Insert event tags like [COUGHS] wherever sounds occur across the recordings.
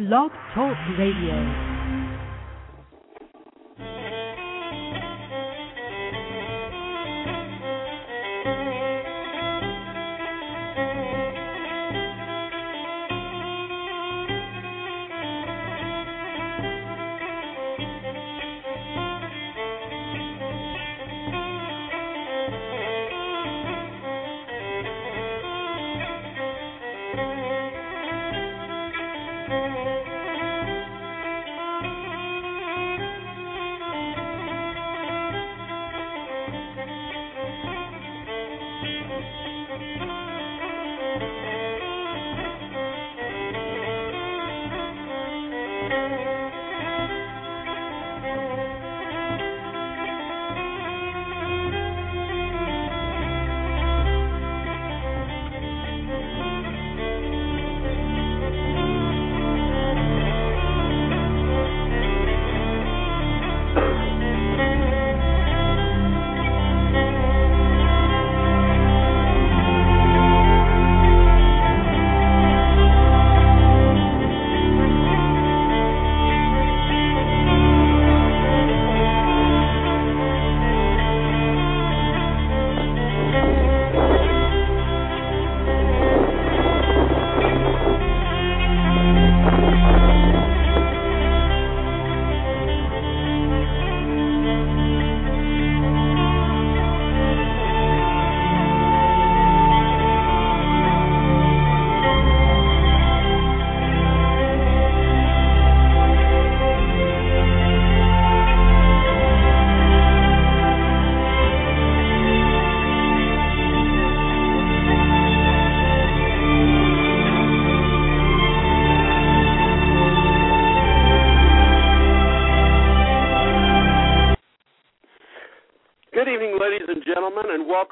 Blog Talk Radio.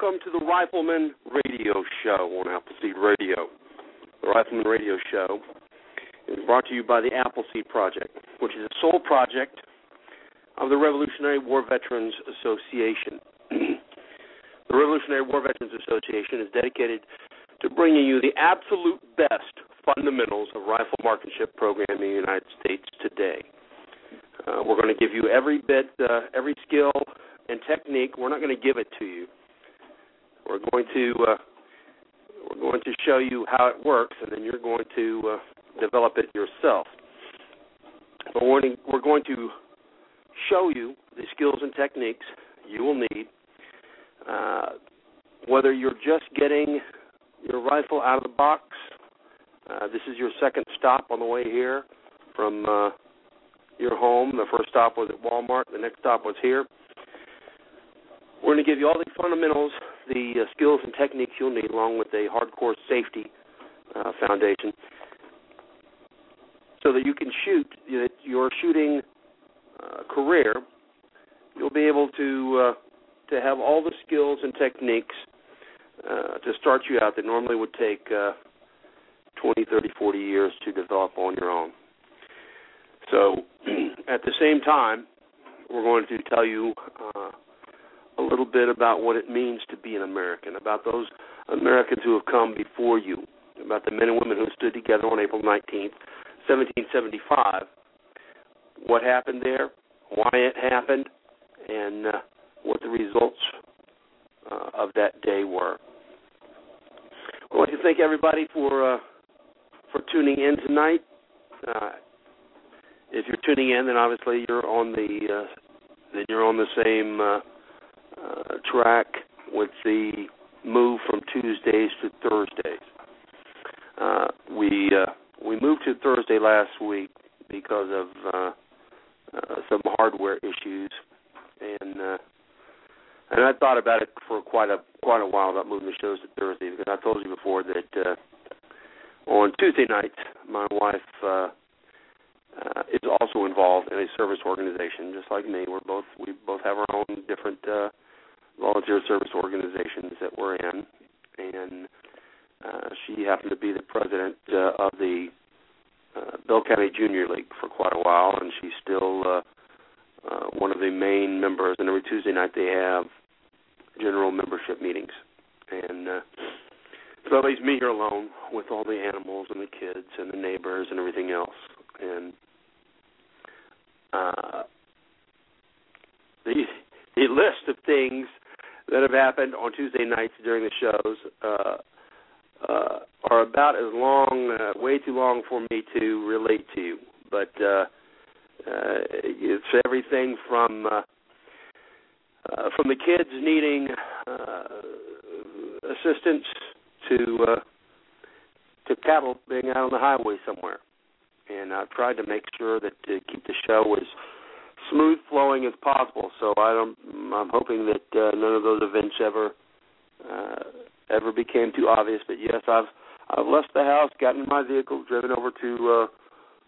Welcome to the Rifleman Radio Show on Appleseed Radio. The Rifleman Radio Show is brought to you by the Appleseed Project, which is a sole project of the Revolutionary War Veterans Association. [CLEARS THROAT] the Revolutionary War Veterans Association is dedicated to bringing you the absolute best fundamentals of rifle marksmanship program in the United States today. Uh, we're going to give you every bit, uh, every skill and technique. We're not going to give it to you. We're going to uh, we're going to show you how it works, and then you're going to uh, develop it yourself. But we're going, to, show you the skills and techniques you will need. Uh, whether you're just getting your rifle out of the box, uh, this is your second stop on the way here from uh, your home. The first stop was at Walmart. The next stop was here. We're going to give you all the fundamentals the uh, skills and techniques you'll need, along with a hardcore safety uh, foundation, so that you can shoot that your shooting uh, career. You'll be able to uh, to have all the skills and techniques uh, to start you out that normally would take uh, 20, 30, 40 years to develop on your own. So, [CLEARS THROAT] at the same time, we're going to tell you uh, a little bit about what it means to be an American, about those Americans who have come before you, about the men and women who stood together on April 19th, 1775, what happened there, why it happened, and uh, what the results uh, of that day were. I want to thank everybody for uh, for tuning in tonight. Uh, if you're tuning in, then obviously you're on the uh, then you're on the same uh, track with the move from Tuesdays to Thursdays. Uh, we uh, we moved to Thursday last week because of uh, uh, some hardware issues, and uh, and I thought about it for quite a quite a while about moving the shows to Thursday because I told you before that uh, on Tuesday nights my wife uh, uh, is also involved in a service organization, just like me. We're both we both have our own different uh, volunteer service organizations that we're in, and uh, she happened to be the president uh, of the uh, Bell County Junior League for quite a while, and she's still uh, uh, one of the main members. And every Tuesday night they have general membership meetings, and uh, so that leaves me here alone with all the animals and the kids and the neighbors and everything else, and. Uh, the the list of things that have happened on Tuesday nights during the shows uh, uh, are about as long, uh, way too long for me to relate to. But uh, uh, it's everything from uh, uh, from the kids needing uh, assistance to uh, to cattle being out on the highway somewhere. And I've tried to make sure that to keep the show as smooth flowing as possible. So I don't. I'm hoping that uh, none of those events ever uh, ever became too obvious. But yes, I've I've left the house, gotten in my vehicle, driven over to uh,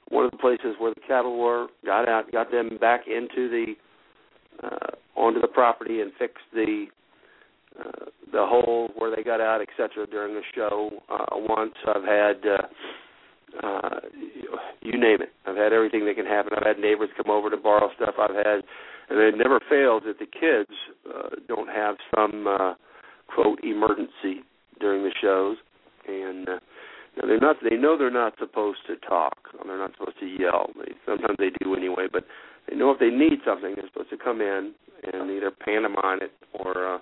one of the places where the cattle were, got out, got them back into the uh, onto the property, and fixed the uh, the hole where they got out, etc. During the show, uh, once I've had. Uh, uh you name it. I've had everything that can happen. I've had neighbors come over to borrow stuff. I've had, and it never fails that the kids uh, don't have some uh, quote emergency during the shows, and uh, now they're not. They know they're not supposed to talk. They're not supposed to yell. They, sometimes they do anyway, but they know if they need something, they're supposed to come in and either pantomime it or uh,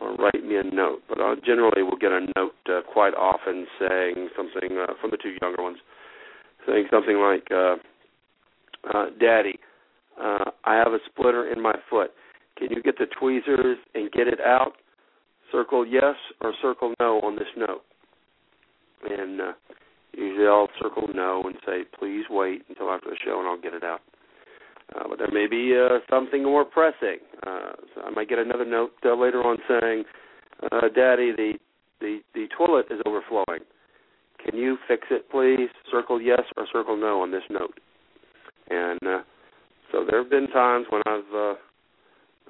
or write me a note. But I generally will get a note uh, quite often saying something uh, from the two younger ones, saying something like, uh, uh, "Daddy, uh, I have a splitter in my foot. Can you get the tweezers and get it out? Circle yes or circle no on this note." And uh, usually I'll circle no and say, "Please wait until after the show, and I'll get it out." Uh, but there may be uh, something more pressing. Uh, so I might get another note uh, later on saying, uh, "Daddy, the the the toilet is overflowing. Can you fix it, please? Circle yes or circle no on this note." And uh, so there have been times when I've uh,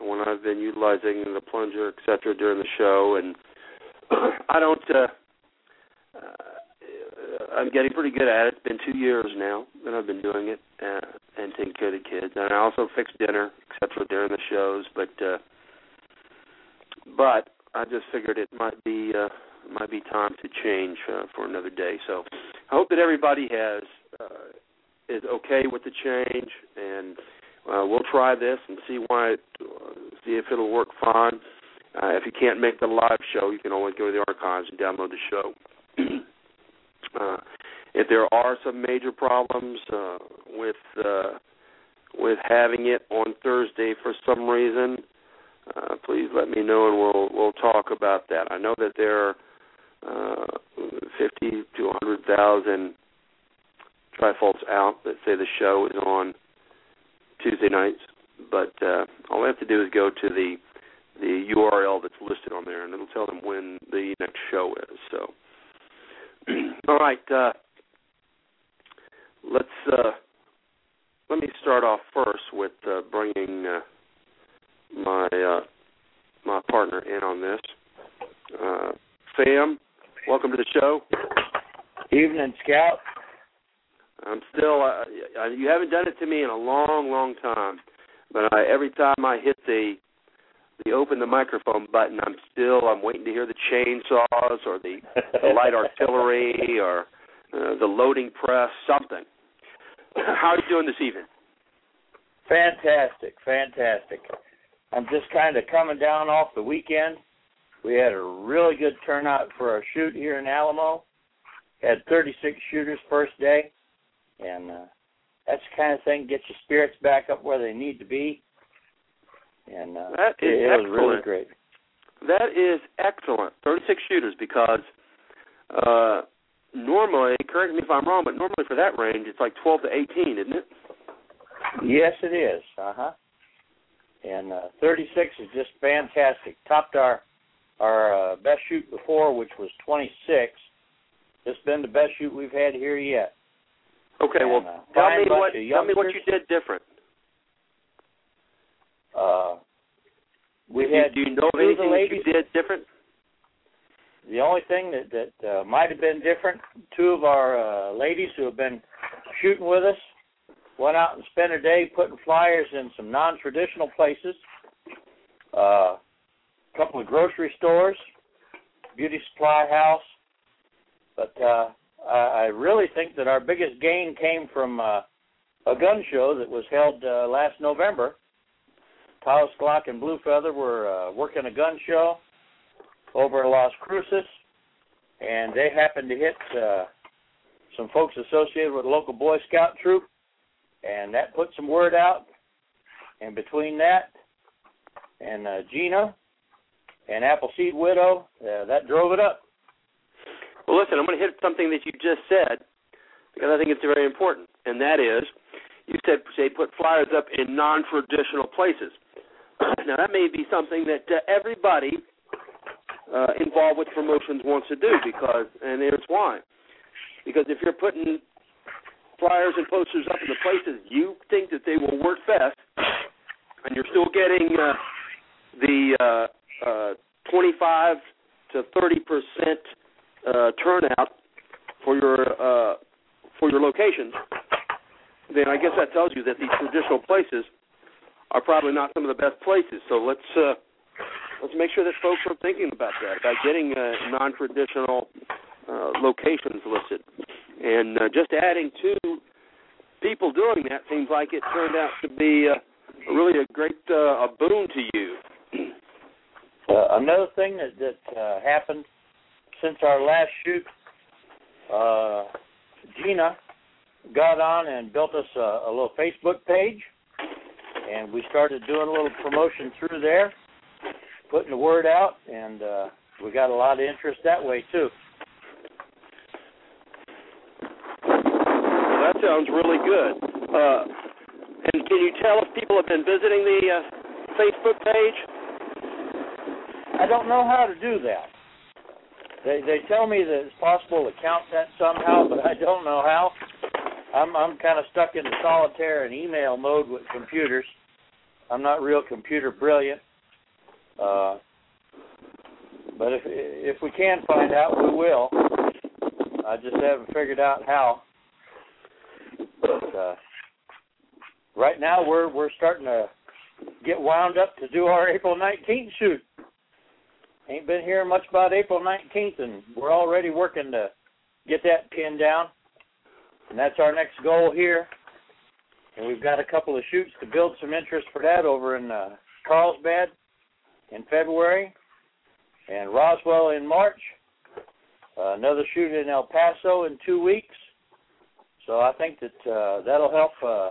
when I've been utilizing the plunger, etc., during the show, and [CLEARS THROAT] I don't. Uh, uh, I'm getting pretty good at it. It's been two years now that I've been doing it uh, and taking care of the kids. And I also fix dinner, etc. during the shows. But uh, but I just figured it might be uh, might be time to change uh, for another day. So I hope that everybody has uh, is okay with the change, and uh, we'll try this and see why it, uh, see if it'll work fine. Uh, if you can't make the live show, you can always go to the archives and download the show. Uh, if there are some major problems uh, with uh, with having it on Thursday for some reason, uh, please let me know and we'll we'll talk about that. I know that there are uh, 50 to 100,000 trifolds out that say the show is on Tuesday nights, but uh, all I have to do is go to the the URL that's listed on there, and it'll tell them when the next show is. So All right. Uh, let's uh, let me start off first with uh, bringing uh, my uh, my partner in on this. Uh, Sam, welcome to the show. Evening, Scout. I'm still. Uh, you haven't done it to me in a long, long time, but I, every time I hit the the open the microphone button, I'm still I'm waiting to hear the chainsaws or the, the light [LAUGHS] artillery or uh, the loading press, something. [CLEARS THROAT] How are you doing this evening? Fantastic, fantastic. I'm just kind of coming down off the weekend. We had a really good turnout for our shoot here in Alamo. Had 36 shooters first day, and uh, that's the kind of thing gets your spirits back up where they need to be and uh, that is it, excellent. was really great. That is excellent. Thirty-six shooters because uh, normally, correct me if I'm wrong, but normally for that range it's like twelve to eighteen, isn't it? Yes, it is. Uh huh. And uh, 36 is just fantastic. Topped our our uh, best shoot before, which was 26. This has been the best shoot we've had here yet. Okay, and, well, uh, tell me what tell me what you did different. Uh, we do, had do you know of two of the anything ladies, that you did different? The only thing that that uh, might have been different, two of our uh, ladies who have been shooting with us went out and spent a day putting flyers in some non-traditional places, uh, a couple of grocery stores, beauty supply house. But uh, I, I really think that our biggest gain came from uh, a gun show that was held uh, last November Taos Glock and Blue Feather were uh, working a gun show over in Las Cruces, and they happened to hit uh, some folks associated with a local Boy Scout troop, and that put some word out. And between that and uh, Gina and Appleseed Widow, uh, that drove it up. Well, listen, I'm going to hit something that you just said because I think it's very important, and that is you said they put flyers up in non-traditional places. Now that may be something that uh, everybody uh, involved with promotions wants to do because, and here's why. Because if you're putting flyers and posters up in the places you think that they will work best, and you're still getting uh, the uh, uh, 25 to 30 percent uh, turnout for your uh, for your locations, then I guess that tells you that these traditional places are probably not some of the best places. So let's uh, let's make sure that folks are thinking about that, about getting uh, non-traditional uh, locations listed, and uh, just adding two people doing that seems like it turned out to be uh, really a great uh, a boon to you. Uh, another thing that that uh, happened since our last shoot, uh, Gina got on and built us a, a little Facebook page, and we started doing a little promotion through there, putting the word out, and uh, we got a lot of interest that way too. Well, that sounds really good. Uh, and can you tell if people have been visiting the uh, Facebook page? I don't know how to do that. They they tell me that it's possible to count that somehow, but I don't know how. I'm I'm kind of stuck in the solitaire and email mode with computers. I'm not real computer brilliant. Uh, but if if we can find out, we will. I just haven't figured out how. But uh, right now, we're we're starting to get wound up to do our April 19th shoot. Ain't been hearing much about April 19th, and we're already working to get that pinned down. And that's our next goal here. And we've got a couple of shoots to build some interest for that over in uh, Carlsbad in February, and Roswell in March. Uh, another shoot in El Paso in two weeks. So I think that uh, that'll help uh,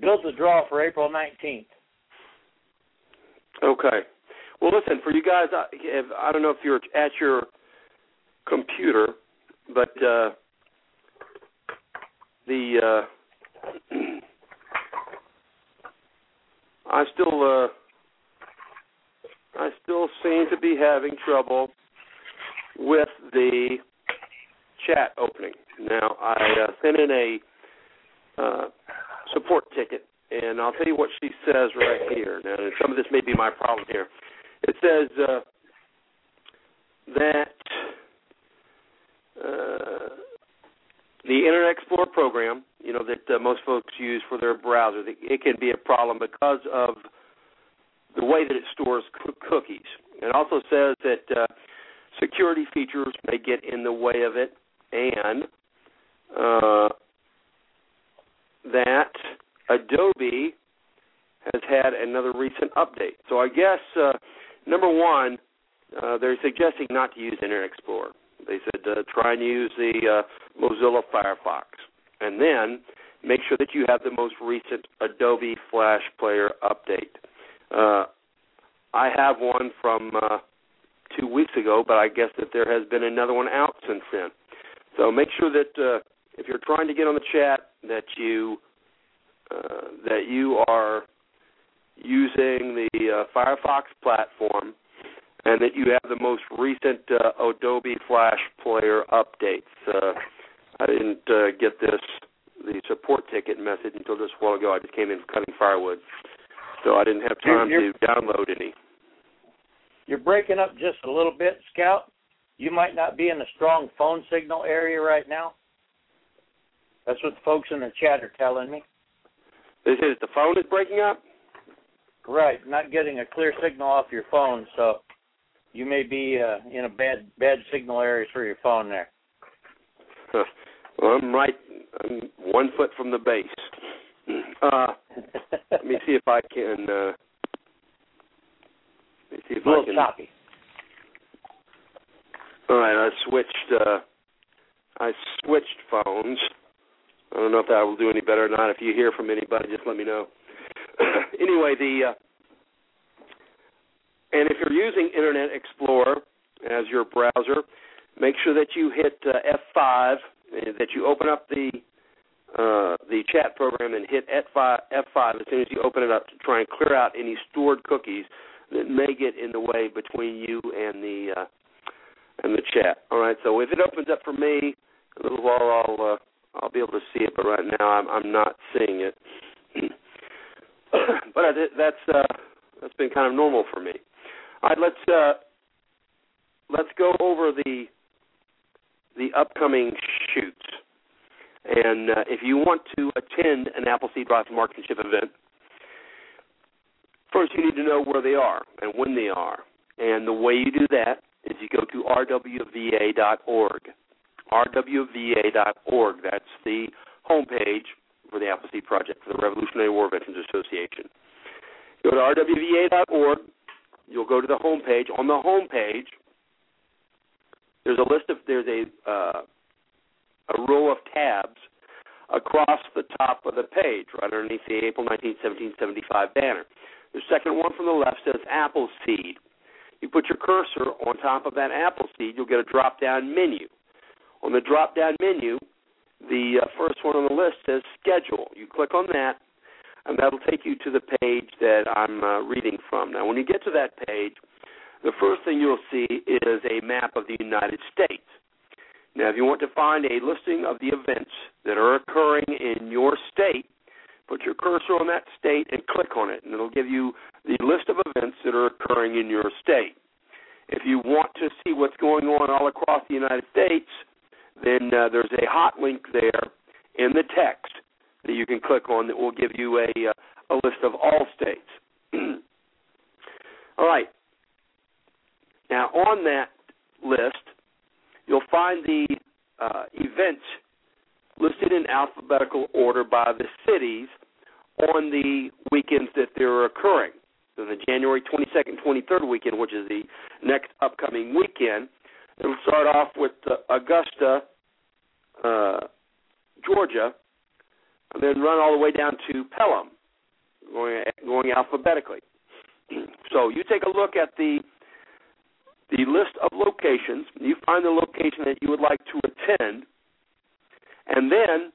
build the draw for April 19th. Okay. Well, listen, for you guys, I, if, I don't know if you're at your computer, but uh, the uh, [CLEARS THROAT] I still uh, I still seem to be having trouble with the chat opening. Now I uh, sent in a uh, support ticket, and I'll tell you what she says right here. Now, some of this may be my problem here. It says uh, that uh, the Internet Explorer program, you know, that uh, most folks use for their browser, it can be a problem because of the way that it stores cookies. It also says that uh, security features may get in the way of it, and uh, that Adobe has had another recent update. So I guess uh, number one, uh, they're suggesting not to use Internet Explorer. They said uh, try and use the uh, Mozilla Firefox, and then make sure that you have the most recent Adobe Flash Player update. Uh, I have one from uh, two weeks ago, but I guess that there has been another one out since then. So make sure that uh, if you're trying to get on the chat, that you uh, that you are using the uh, Firefox platform and that you have the most recent uh, Adobe Flash Player updates. Uh, I didn't uh, get this the support ticket message until just a while ago. I just came in cutting firewood, so I didn't have time you're, you're, to download any. You're breaking up just a little bit, Scout. You might not be in a strong phone signal area right now. That's what the folks in the chat are telling me. They that the phone is breaking up. Right, not getting a clear signal off your phone, so you may be uh, in a bad bad signal area for your phone there. [LAUGHS] well, I'm right. I'm one foot from the base. [CLEARS THROAT] Uh, let me see if I can uh, let me see a little can... choppy. All right, I switched. Uh, I switched phones. I don't know if that will do any better or not. If you hear from anybody, just let me know. [CLEARS THROAT] anyway, the uh, and if you're using Internet Explorer as your browser, make sure that you hit uh, F5, that you open up the uh, the chat program and hit F5, F5 as soon as you open it up to try and clear out any stored cookies that may get in the way between you and the uh, and the chat. All right. So if it opens up for me, a little while I'll uh, I'll be able to see it, but right now I'm I'm not seeing it. [CLEARS THROAT] but I, that's uh, that's been kind of normal for me. All right, let's uh, let's go over the the upcoming shoots. And uh, if you want to attend an Appleseed Rifle Marksmanship event, first you need to know where they are and when they are. And the way you do that is you go to rwva.org. rwva.org. That's the homepage for the Appleseed Project for the Revolutionary War Veterans Association. Go to rwva.org. You'll go to the home page. On the home page, there's a list of there's a uh, a row of tabs across the top of the page, right underneath the April 19, 1775 banner. The second one from the left says Appleseed. You put your cursor on top of that Appleseed, you'll get a drop down menu. On the drop down menu, the uh, first one on the list says Schedule. You click on that, and that'll take you to the page that I'm uh, reading from. Now, when you get to that page, the first thing you'll see is a map of the United States. Now, if you want to find a listing of the events that are occurring in your state, put your cursor on that state and click on it, and it'll give you the list of events that are occurring in your state. If you want to see what's going on all across the United States, then uh, there's a hot link there in the text that you can click on that will give you a, uh, a list of all states. [CLEARS THROAT] all right. Now, on that list, you'll find the uh, events listed in alphabetical order by the cities on the weekends that they're occurring. So the January 22nd, 23rd weekend, which is the next upcoming weekend, it'll start off with uh, Augusta, uh, Georgia, and then run all the way down to Pelham, going going alphabetically. [CLEARS THROAT] so you take a look at the the list of locations. You find the location that you would like to attend, and then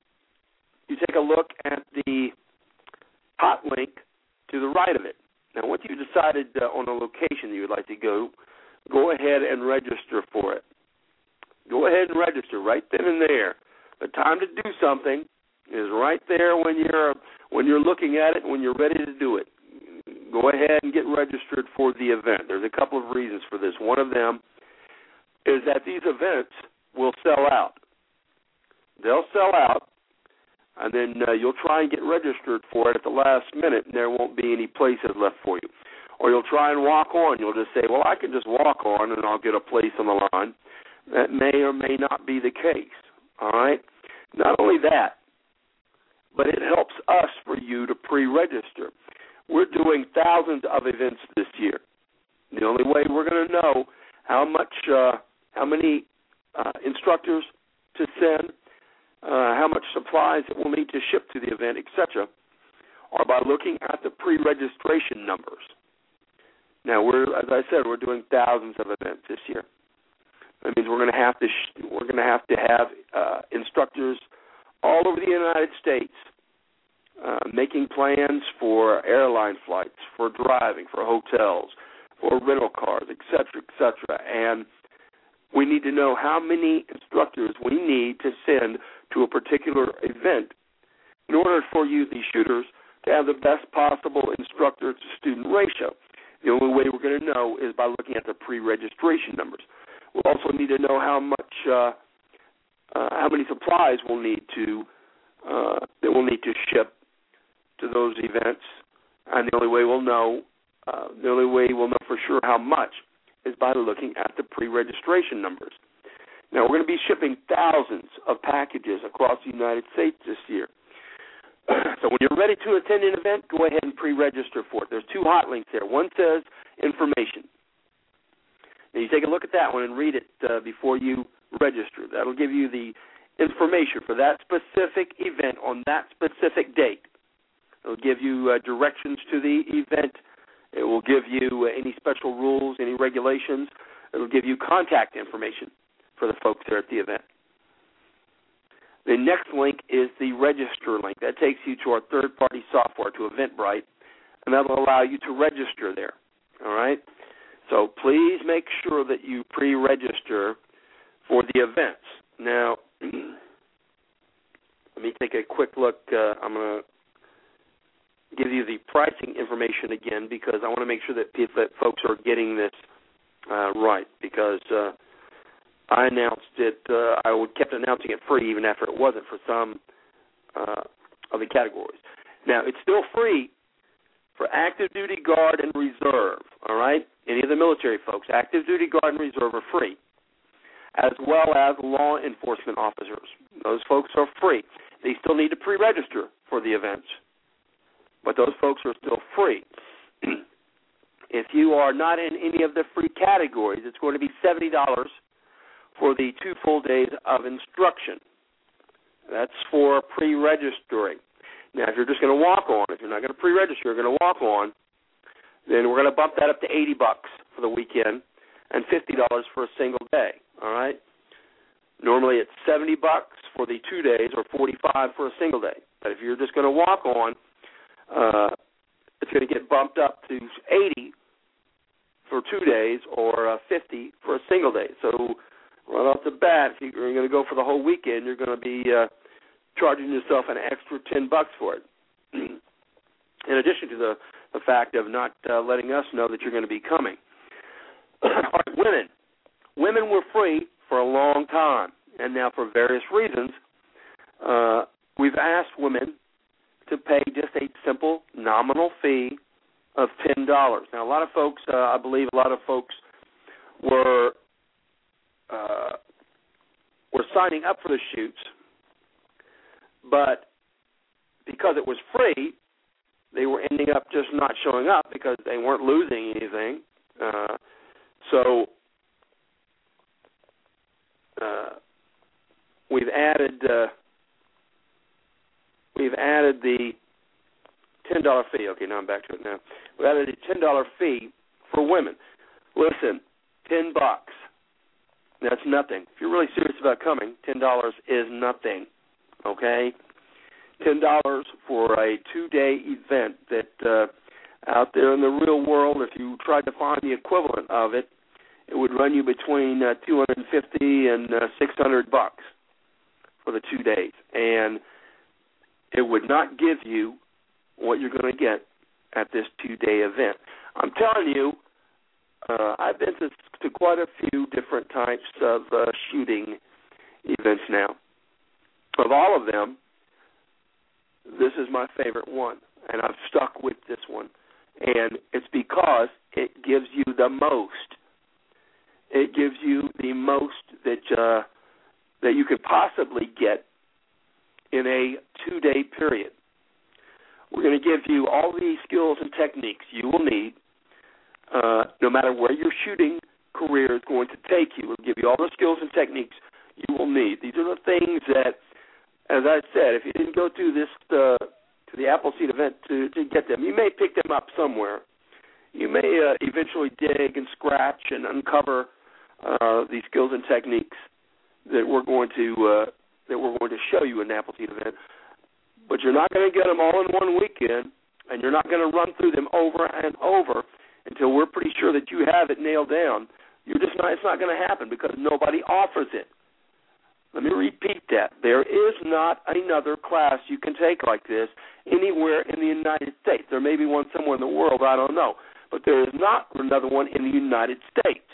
you take a look at the hot link to the right of it. Now, once you've decided uh, on a location that you would like to go, go ahead and register for it. Go ahead and register right then and there. The time to do something is right there when you're when you're looking at it, when you're ready to do it go ahead and get registered for the event. There's a couple of reasons for this. One of them is that these events will sell out. They'll sell out, and then uh, you'll try and get registered for it at the last minute, and there won't be any places left for you. Or you'll try and walk on. You'll just say, "Well, I can just walk on, and I'll get a place on the line." That may or may not be the case. All right. Not only that, but it helps us for you to pre-register. We're doing thousands of events this year. The only way we're going to know how much, uh, how many uh, instructors to send, uh, how much supplies that we'll need to ship to the event, etc., are by looking at the pre-registration numbers. Now, we're, as I said, we're doing thousands of events this year. That means we're going to have to sh- we're going to have to have uh, instructors all over the United States uh, making plans for airline flights, for driving, for hotels, for rental cars, etc., etc. And we need to know how many instructors we need to send to a particular event in order for you, the shooters, to have the best possible instructor to student ratio. The only way we're going to know is by looking at the pre-registration numbers. We'll also need to know how much, uh, uh, how many supplies we'll need to uh, that we'll need to ship to those events, and the only way we'll know, uh, the only way we'll know for sure how much is by looking at the pre-registration numbers. Now we're going to be shipping thousands of packages across the United States this year. [CLEARS THROAT] so when you're ready to attend an event, go ahead and pre-register for it. There's two hot links there. One says information. Now you take a look at that one and read it uh, before you register. That'll give you the information for that specific event on that specific date. It'll give you uh, directions to the event. It will give you uh, any special rules, any regulations. It'll give you contact information for the folks there at the event. The next link is the register link. That takes you to our third party software, to Eventbrite, and that will allow you to register there. All right? So please make sure that you pre register for the events. Now, [CLEARS THROAT] let me take a quick look. Uh, I'm going to give you the pricing information again because I want to make sure that, people, that folks are getting this uh, right because uh, I announced it. Uh, I would kept announcing it free even after it wasn't for some uh, of the categories. Now it's still free for active duty guard and reserve. All right, any of the military folks, active duty guard and reserve are free, as well as law enforcement officers. Those folks are free. They still need to pre-register for the events, but those folks are still free. [CLEARS THROAT] if you are not in any of the free categories, it's going to be seventy dollars for the two full days of instruction. That's for pre registering. Now, if you're just going to walk on, if you're not going to pre register, you're going to walk on, then we're going to bump that up to 80 bucks for the weekend and $50 for a single day. All right? Normally it's 70 bucks for the two days or 45 for a single day. But if you're just going to walk on, uh, it's going to get bumped up to 80 for two days or uh, 50 for a single day. So right off the bat, if you're going to go for the whole weekend, you're going to be uh, charging yourself an extra ten bucks for it. [CLEARS THROAT] In addition to the the fact of not uh, letting us know that you're going to be coming. [CLEARS THROAT] All right, women, women were free for a long time, and now for various reasons, uh, we've asked women to pay just a simple nominal fee of ten dollars. Now, a lot of folks, uh, I believe, a lot of folks were uh, were signing up for the shoots, but because it was free, they were ending up just not showing up because they weren't losing anything. Uh, so uh, we've added uh, we've added the ten dollar fee. Okay, now I'm back to it. Now we added a ten dollar fee for women. Listen, ten bucks that's nothing. If you're really serious about coming, ten dollars is nothing. Okay, ten dollars for a two-day event that uh, out there in the real world, if you tried to find the equivalent of it, it would run you between uh, 250 and uh, 600 bucks for the two days, and it would not give you what you're going to get at this two-day event. I'm telling you, uh, I've been to, to quite a few different types of uh, shooting events now. Of all of them, this is my favorite one, and I've stuck with this one. And it's because it gives you the most. It gives you the most that uh, that you could possibly get in a two-day period. We're going to give you all the skills and techniques you will need uh, no matter where your shooting career is going to take you. We'll give you all the skills and techniques you will need. These are the things that, as I said, if you didn't go to this uh, to the Appleseed event to to get them, you may pick them up somewhere. You may uh, eventually dig and scratch and uncover uh, these skills and techniques that we're going to uh, that we're going to show you in Appleseed event. But you're not going to get them all in one weekend, and you're not going to run through them over and over until we're pretty sure that you have it nailed down, you're just not. It's not going to happen because nobody offers it. Let me repeat that. There is not another class you can take like this anywhere in the United States. There may be one somewhere in the world, I don't know. But there is not another one in the United States.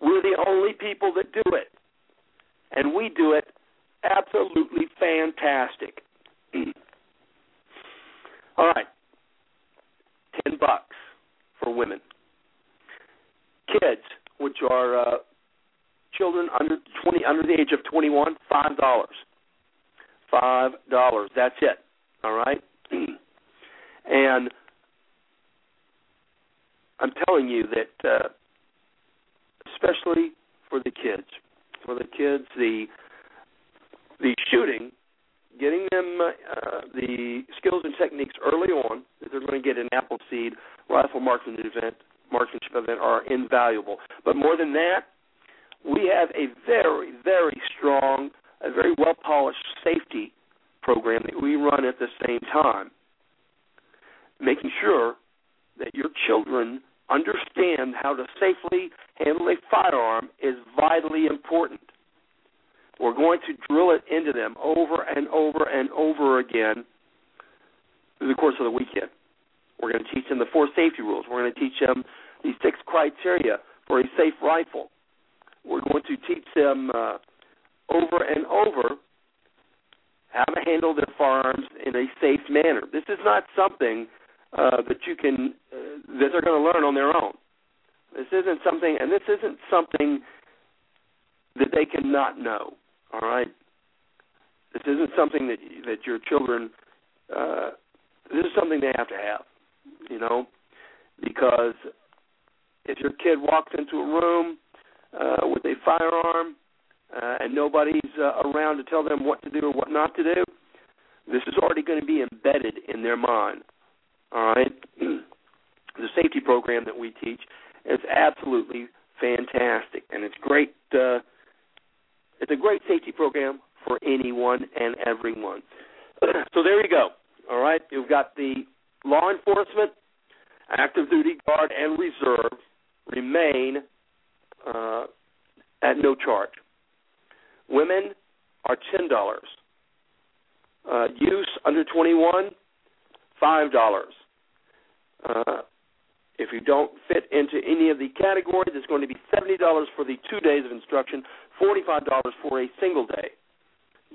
We're the only people that do it. And we do it absolutely fantastic. [CLEARS THROAT] All right ten bucks for women. Kids, which are uh, children under twenty under the age of twenty one, five dollars. Five dollars. That's it. All right. [CLEARS THROAT] and I'm telling you that uh, especially for the kids. For the kids, the the shooting, getting them uh, the skills and techniques early on that they're going to get an Appleseed rifle marksmanship event, marksmanship event are invaluable. But more than that, we have a very, very strong, a very well polished safety program that we run at the same time, making sure that your children understand how to safely handle a firearm is vitally important. We're going to drill it into them over and over and over again through the course of the weekend. We're going to teach them the four safety rules. We're going to teach them the six criteria for a safe rifle. We're going to teach them uh, over and over how to handle their firearms in a safe manner. This is not something uh, that you can uh, that they're going to learn on their own. This isn't something, and this isn't something that they cannot know. All right, this isn't something that that your children. Uh, this is something they have to have, you know, because if your kid walks into a room uh, with a firearm uh, and nobody's uh, around to tell them what to do or what not to do, this is already going to be embedded in their mind. All right, [CLEARS THROAT] the safety program that we teach is absolutely fantastic, and it's great. Uh, it's a great safety program for anyone and everyone. [CLEARS THROAT] so there you go. All right, you've got the law enforcement, active duty guard, and reserve remain uh, at no charge. Women are ten dollars. Uh, use under twenty one, five dollars. Uh, if you don't fit into any of the categories, it's going to be seventy dollars for the two days of instruction, forty-five dollars for a single day.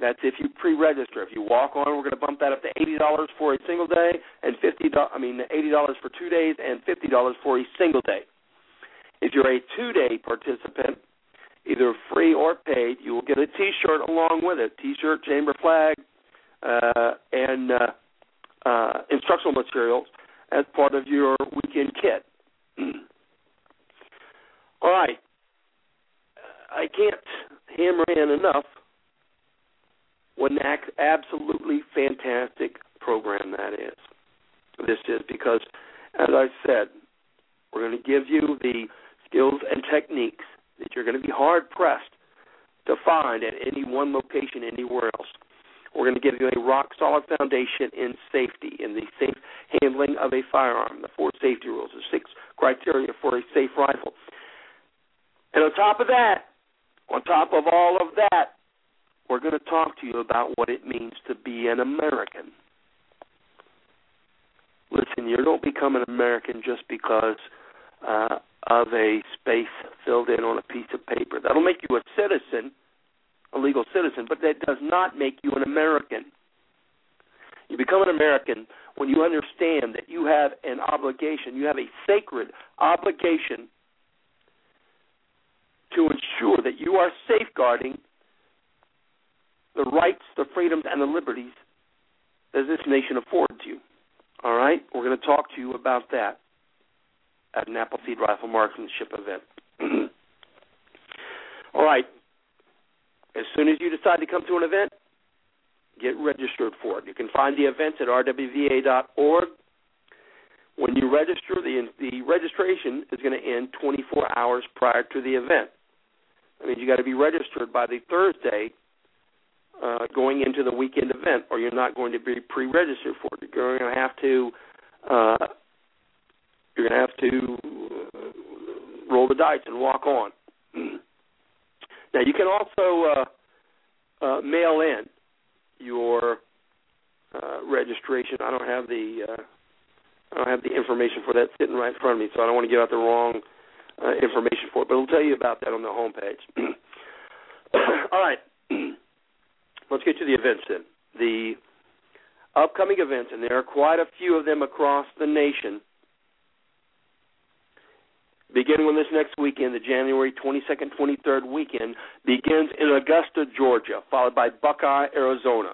That's if you pre-register. If you walk on, we're going to bump that up to eighty dollars for a single day, and fifty. I mean, eighty dollars for two days, and fifty dollars for a single day. If you're a two-day participant, either free or paid, you will get a T-shirt along with it. T-shirt, chamber flag, uh, and uh, uh, instructional materials as part of your weekend kit. [CLEARS THROAT] All right. I can't hammer in enough what an absolutely fantastic program that is. This is because, as I said, we're going to give you the skills and techniques that you're going to be hard pressed to find at any one location anywhere else. We're going to give you a rock solid foundation in safety, in the safe handling of a firearm, the four safety rules, the six criteria for a safe rifle. And on top of that, on top of all of that, we're going to talk to you about what it means to be an American. Listen, you don't become an American just because uh, of a space filled in on a piece of paper. That'll make you a citizen a legal citizen, but that does not make you an American. You become an American when you understand that you have an obligation, you have a sacred obligation to ensure that you are safeguarding the rights, the freedoms, and the liberties that this nation affords you. All right? We're going to talk to you about that at an Appleseed Rifle Marksmanship event. [CLEARS THROAT] All right. As soon as you decide to come to an event, get registered for it. You can find the events at rwva.org. When you register, the the registration is going to end 24 hours prior to the event. I mean, you got to be registered by the Thursday uh, going into the weekend event, or you're not going to be pre-registered for it. You're going to have to uh, you're going to have to uh, roll the dice and walk on. Now you can also uh, uh, mail in your uh, registration. I don't have the uh, I don't have the information for that sitting right in front of me, so I don't want to give out the wrong uh, information for it. But I'll tell you about that on the homepage. [CLEARS THROAT] All right, [CLEARS THROAT] let's get to the events then. The upcoming events, and there are quite a few of them across the nation beginning with this next weekend, the January 22nd, 23rd weekend, begins in Augusta, Georgia, followed by Buckeye, Arizona,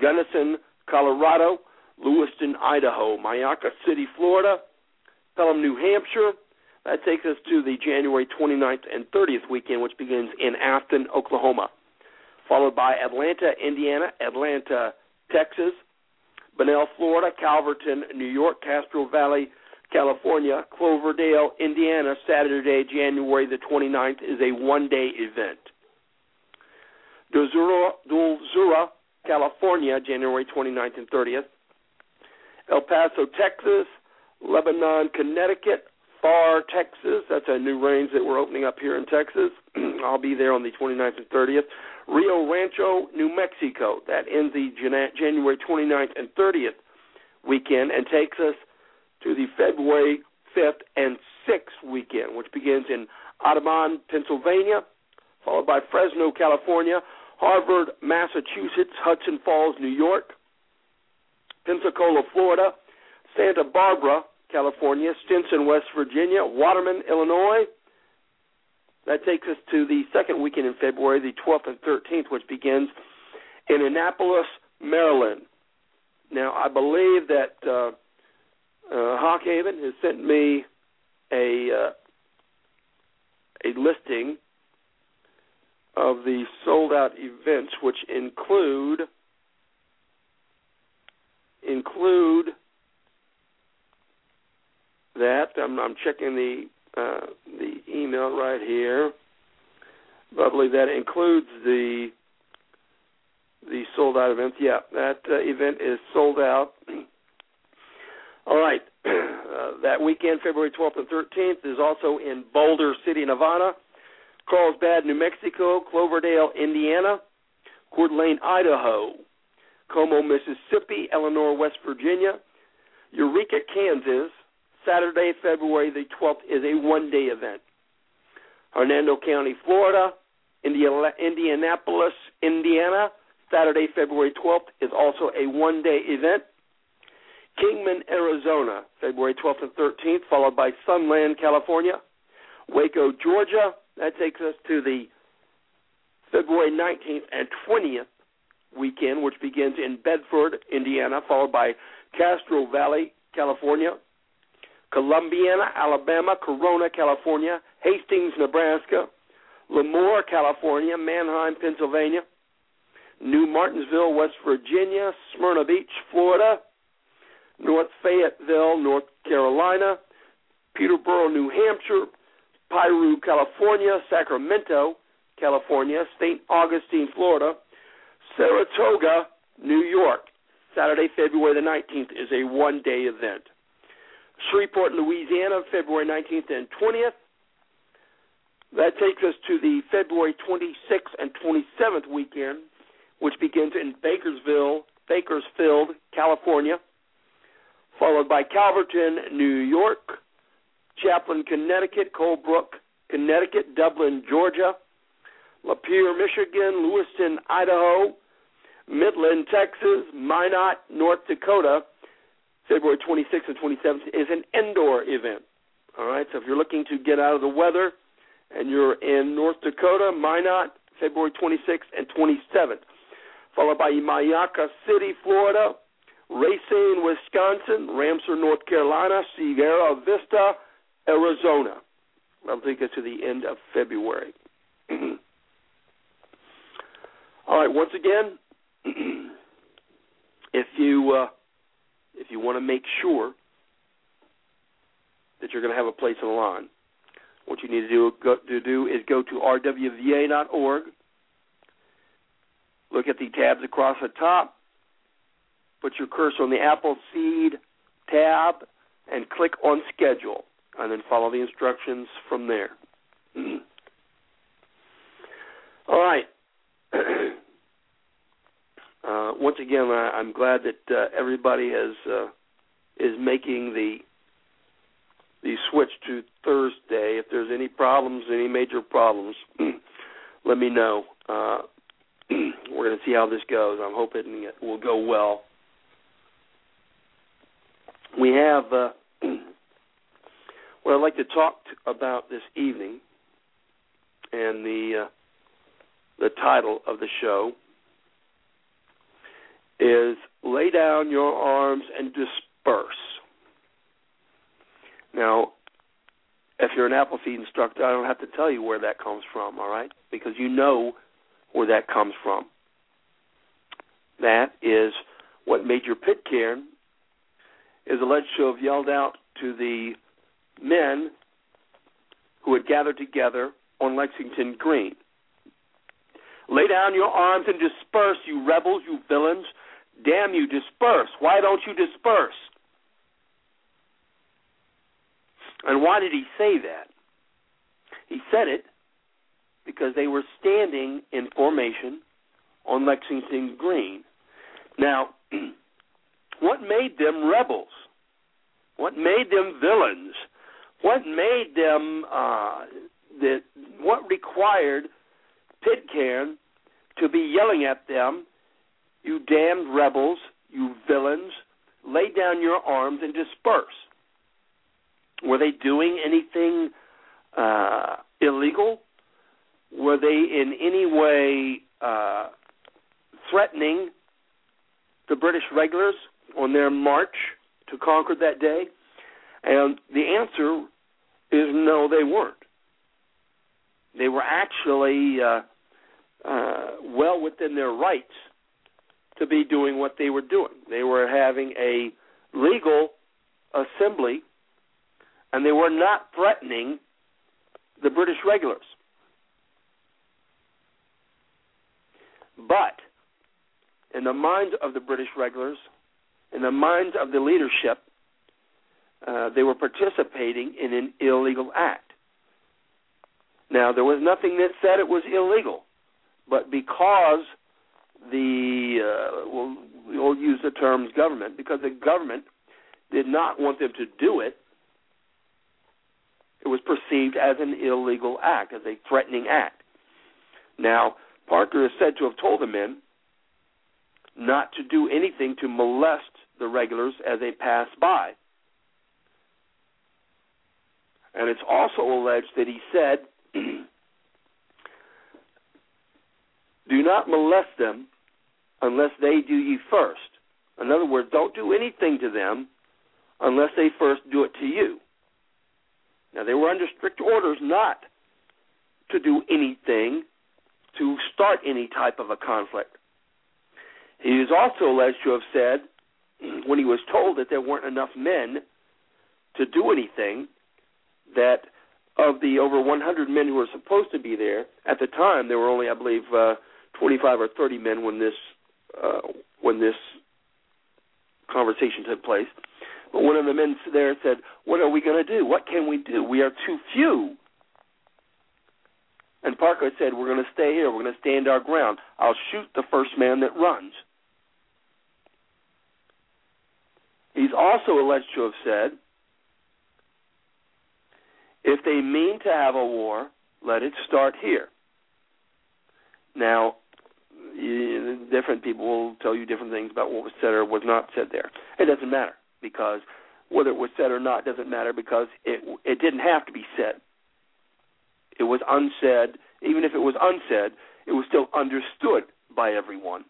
Gunnison, Colorado, Lewiston, Idaho, Mayaca City, Florida, Pelham, New Hampshire, That takes us to the January 29th and 30th weekend, which begins in Afton, Oklahoma, followed by Atlanta, Indiana, Atlanta, Texas, Bunnell, Florida, Calverton, New York, Castro Valley, California, Cloverdale, Indiana, Saturday, January the 29th is a one-day event. Dulzura, California, January 29th and 30th. El Paso, Texas, Lebanon, Connecticut, Pharr, Texas. That's a new range that we're opening up here in Texas. [CLEARS THROAT] I'll be there on the 29th and 30th. Rio Rancho, New Mexico. That ends the January 29th and 30th weekend and takes us to the February 5th and 6th weekend, which begins in Audubon, Pennsylvania, followed by Fresno, California, Harvard, Massachusetts, Hudson Falls, New York, Pensacola, Florida, Santa Barbara, California, Stinson, West Virginia, Waterman, Illinois. That takes us to the second weekend in February, the 12th and 13th, which begins in Annapolis, Maryland. Now, I believe that uh, uh, Hawkhaven has sent me a uh, a listing of the sold out events, which include include that. I'm, I'm checking the uh, the email right here. But I believe that includes the the sold out events. Yeah, that uh, event is sold out. [CLEARS THROAT] All right. [CLEARS THROAT] Uh, that weekend, February 12th and 13th, is also in Boulder City, Nevada, Carlsbad, New Mexico, Cloverdale, Indiana, Coeur d'Alene, Idaho, Como, Mississippi, Eleanor, West Virginia, Eureka, Kansas. Saturday, February the 12th is a one-day event. Hernando County, Florida, Indianapolis, Indiana. Saturday, February 12th is also a one-day event. Kingman, Arizona, February 12th and 13th, followed by Sunland, California. Waco, Georgia, that takes us to the February 19th and 20th weekend, which begins in Bedford, Indiana, followed by Castro Valley, California. Columbiana, Alabama, Corona, California, Hastings, Nebraska, Lemoore, California, Manheim, Pennsylvania, New Martinsville, West Virginia, Smyrna Beach, Florida, North Fayetteville, North Carolina, Peterborough, New Hampshire, Piru, California, Sacramento, California, St. Augustine, Florida, Saratoga, New York. Saturday, February the 19th is a one day event. Shreveport, Louisiana, February 19th and 20th. That takes us to the February 26th and 27th weekend, which begins in Bakersville, Bakersfield, California followed by Calverton, New York, Chaplin, Connecticut, Colebrook, Connecticut, Dublin, Georgia, Lapeer, Michigan, Lewiston, Idaho, Midland, Texas, Minot, North Dakota. February 26th and 27th is an indoor event. All right, so if you're looking to get out of the weather and you're in North Dakota, Minot, February 26th and 27th, followed by Myakka City, Florida, Racine, Wisconsin, Ramseur, North Carolina, Sierra Vista, Arizona. I'll take us to the end of February. [CLEARS THROAT] All right. Once again, [CLEARS THROAT] if you uh, if you want to make sure that you're going to have a place in the lawn, what you need to do go, to do is go to rwva.org. Look at the tabs across the top put your cursor on the Apple Seed tab and click on Schedule, and then follow the instructions from there. [CLEARS THROAT] All right. [CLEARS THROAT] uh, once again, I, am glad that uh, everybody has uh, is making the the switch to Thursday. If there's any problems, any major problems, [CLEARS THROAT] let me know. Uh, we're going to see how this goes. I'm hoping it will go well we have uh, [CLEARS THROAT] what I'd like to talk about this evening, and the uh, the title of the show is "Lay Down Your Arms and Disperse." Now, if you're an Appleseed instructor, I don't have to tell you where that comes from, all right? Because you know where that comes from. That is what Major Pitcairn is alleged to have yelled out to the men who had gathered together on Lexington Green. Lay down your arms and disperse, you rebels, you villains. Damn you, disperse. Why don't you disperse? And why did he say that? He said it because they were standing in formation on Lexington Green. Now, [CLEARS THROAT] what made them rebels? What made them villains? What made them uh? What required Pitcairn to be yelling at them, "You damned rebels! You villains! Lay down your arms and disperse." Were they doing anything uh, illegal? Were they in any way uh, threatening the British regulars on their march to Concord that day? And the answer is no, they weren't. They were actually uh, uh, well within their rights to be doing what they were doing. They were having a legal assembly, and they were not threatening the British regulars. But in the minds of the British regulars, in the minds of the leadership, uh, they were participating in an illegal act. Now, there was nothing that said it was illegal, but because the, uh, we'll, we'll use the terms government, because the government did not want them to do it, it was perceived as an illegal act, as a threatening act. Now, Parker is said to have told the men not to do anything to molest the regulars as they passed by. And it's also alleged that he said, [CLEARS THROAT] Do not molest them unless they do ye first. In other words, don't do anything to them unless they first do it to you. Now, they were under strict orders not to do anything to start any type of a conflict. He is also alleged to have said, when he was told that there weren't enough men to do anything, that of the over 100 men who were supposed to be there at the time, there were only, I believe, uh, 25 or 30 men when this uh, when this conversation took place. But one of the men there said, "What are we going to do? What can we do? We are too few." And Parker said, "We're going to stay here. We're going to stand our ground. I'll shoot the first man that runs." He's also alleged to have said, if they mean to have a war, let it start here. Now, different people will tell you different things about what was said or was not said there. It doesn't matter because whether it was said or not doesn't matter because it it didn't have to be said. It was unsaid. Even if it was unsaid, it was still understood by everyone.